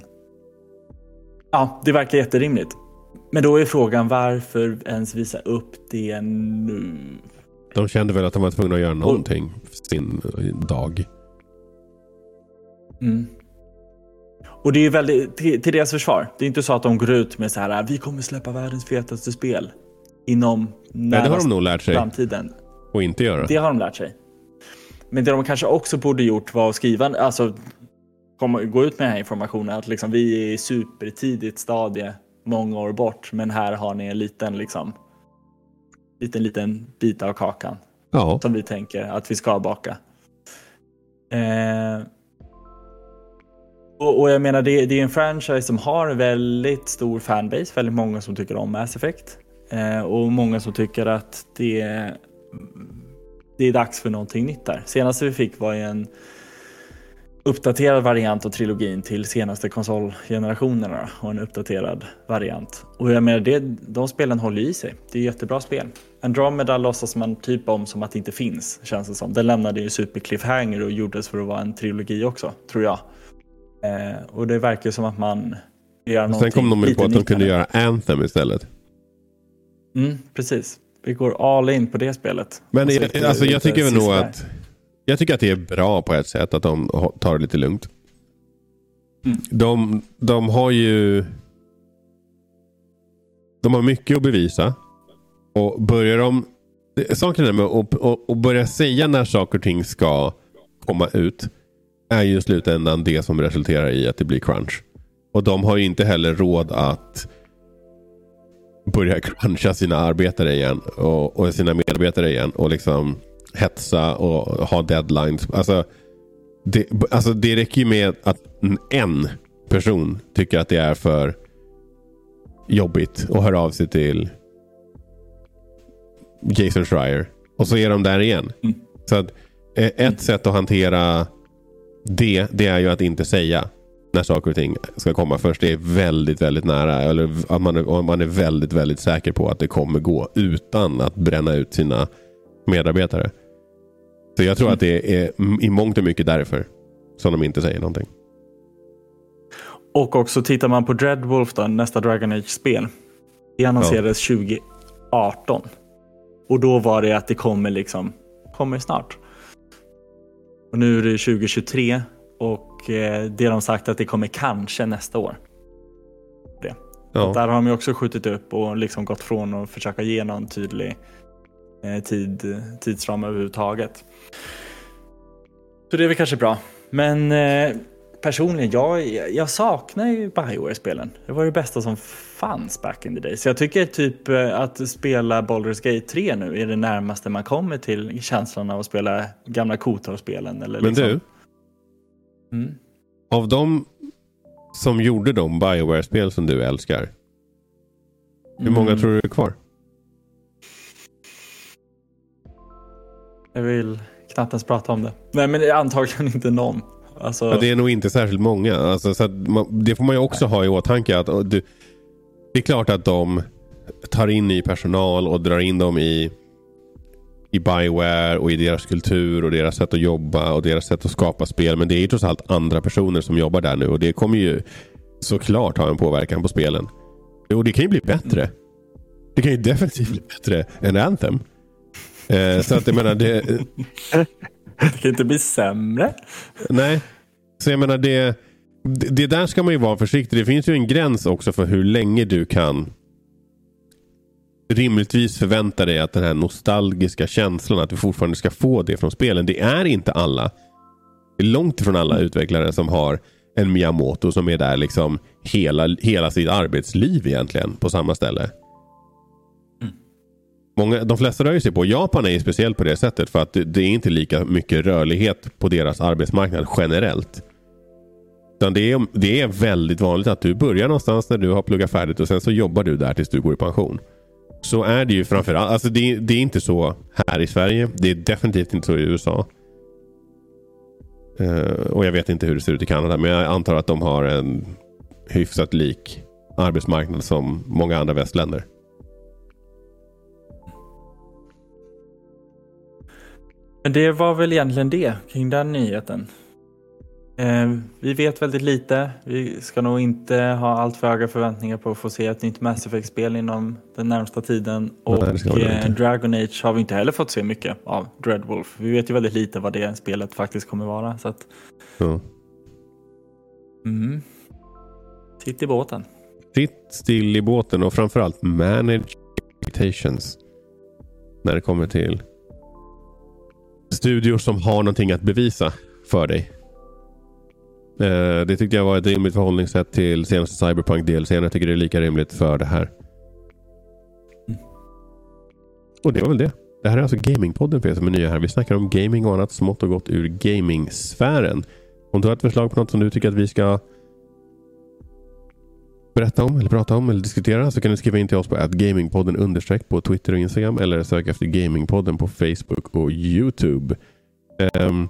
Ja, det verkar jätterimligt. Men då är frågan varför ens visa upp det nu? De kände väl att de var tvungna att göra någonting för sin dag. Mm. Och det är väldigt, till, till deras försvar. Det är inte så att de går ut med så här, vi kommer släppa världens fetaste spel inom Nej, det har de nog lärt sig framtiden. att inte göra. Det har de lärt sig. Men det de kanske också borde gjort var att skriva, alltså komma, gå ut med den här informationen att liksom, vi är i supertidigt stadie många år bort, men här har ni en liten, liksom, liten, liten bit av kakan Ja, som vi tänker att vi ska baka. Eh, och, och jag menar, det, det är en franchise som har en väldigt stor fanbase, väldigt många som tycker om Mass Effect. Eh, och många som tycker att det, det är dags för någonting nytt där. Senaste vi fick var ju en uppdaterad variant av trilogin till senaste konsolgenerationerna och en uppdaterad variant. Och jag menar, det, de spelen håller i sig. Det är jättebra spel. Andromeda låtsas man typ om som att det inte finns, känns det som. Den lämnade ju super cliffhanger och gjordes för att vara en trilogi också, tror jag. Eh, och det verkar som att man gör sen någonting kom de ju på att de kunde göra Anthem istället. Mm, precis. Vi går all in på det spelet. Men Och så jag, det alltså, jag tycker nog att jag tycker att det är bra på ett sätt att de tar det lite lugnt. Mm. De, de har ju de har mycket att bevisa. Och börjar de Saken är med att att- att börja säga när saker och ting ska komma ut är ju i slutändan det som resulterar i att det blir crunch. Och de har ju inte heller råd att börja [LAUGHS] cruncha sina arbetare igen och, och sina medarbetare igen och liksom hetsa och ha deadlines. Alltså det, alltså det räcker ju med att en person tycker att det är för jobbigt och hör av sig till Jason Schreier. Och så är de där igen. Mm. Så att, eh, ett sätt att hantera det, det är ju att inte säga när saker och ting ska komma först. Det är väldigt, väldigt nära. Eller att man, är- man är väldigt, väldigt säker på att det kommer gå utan att bränna ut sina medarbetare. Så jag tror att det är i mångt och mycket därför som de inte säger någonting. Och också tittar man på Dreadwolf, då, nästa Dragon Age-spel. Det annonserades 2018. Och då var det att det kommer liksom, kommer snart. Och nu är det 2023 och eh, det har de sagt att det kommer kanske nästa år. Ja. Där har de ju också skjutit upp och liksom gått från att försöka ge någon tydlig eh, tid, tidsram överhuvudtaget. Så det är väl kanske bra. Men eh, personligen, jag, jag saknar ju Bioware-spelen. Det var det bästa som fanns back in the day. Så jag tycker typ eh, att spela Baldur's Gate 3 nu är det närmaste man kommer till känslan av att spela gamla Kotor-spelen. Eller Men liksom. du, Mm. av de som gjorde de Bioware-spel som du älskar. Hur många Mm. tror du är kvar? Jag vill knappt ens prata om det. Nej, men antagligen inte någon. Alltså, Ja, det är nog inte särskilt många. Alltså, så att man, det får man ju också ha i åtanke. Att, du, det är klart att de tar in ny personal och drar in dem i, i Bioware och i deras kultur och deras sätt att jobba och deras sätt att skapa spel. Men det är ju trots allt andra personer som jobbar där nu och det kommer ju såklart ha en påverkan på spelen. Och det kan ju bli bättre. Det kan ju definitivt bli bättre än Anthem. Eh, så att jag menar, det, [LAUGHS] det kan inte bli sämre. Nej, så jag menar det, det, det där ska man ju vara försiktig. Det finns ju en gräns också för hur länge du kan rimligtvis förvänta dig att den här nostalgiska känslan, att du fortfarande ska få det från spelen. Det är inte alla. Det är långt ifrån alla utvecklare som har en Miyamoto som är där liksom hela, hela sitt arbetsliv egentligen på samma ställe. Många, de flesta rör ju sig på. Japan är ju speciellt på det sättet för att det, det är inte lika mycket rörlighet på deras arbetsmarknad generellt. Utan det, är, det är väldigt vanligt att du börjar någonstans när du har pluggat färdigt och sen så jobbar du där tills du går i pension. Så är det ju framförallt. Alltså det, det är inte så här i Sverige. Det är definitivt inte så i USA. Uh, eh, och jag vet inte hur det ser ut i Kanada. Men jag antar att de har en hyfsat lik arbetsmarknad som många andra västländer. Men det var väl egentligen det kring den nyheten. Eh, vi vet väldigt lite. Vi ska nog inte ha allt för höga förväntningar på att få se ett nytt Mass Effect-spel inom den närmsta tiden. Och eh, Dragon Age har vi inte heller fått se mycket av Dreadwolf. Vi vet ju väldigt lite vad det spelet faktiskt kommer vara. Så att... ja. mm. Sitt i båten. Sitt still i båten och framförallt manage expectations. När det kommer till studior som har någonting att bevisa för dig. Eh, det tyckte jag var ett rimligt förhållningssätt till senaste Cyberpunk DLC. Jag tycker det är lika rimligt för det här. Mm. Och det var väl det. Det här är alltså Gamingpodden för er som är nya här. Vi snackar om gaming och annat smått och gott ur gamingsfären. Om du har ett förslag på något som du tycker att vi ska berätta om eller prata om eller diskutera så kan du skriva in till oss på gamingpodden understreck på Twitter och Instagram eller sök efter Gamingpodden på Facebook och Youtube. Um,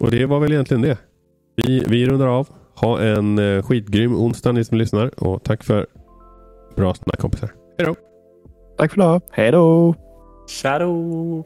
och det var väl egentligen det. Vi, vi rundar av. Ha en uh, skitgrym onsdag ni som lyssnar och tack för bra snack kompisar. Hej då! Tack för idag. Hej då! Shadow!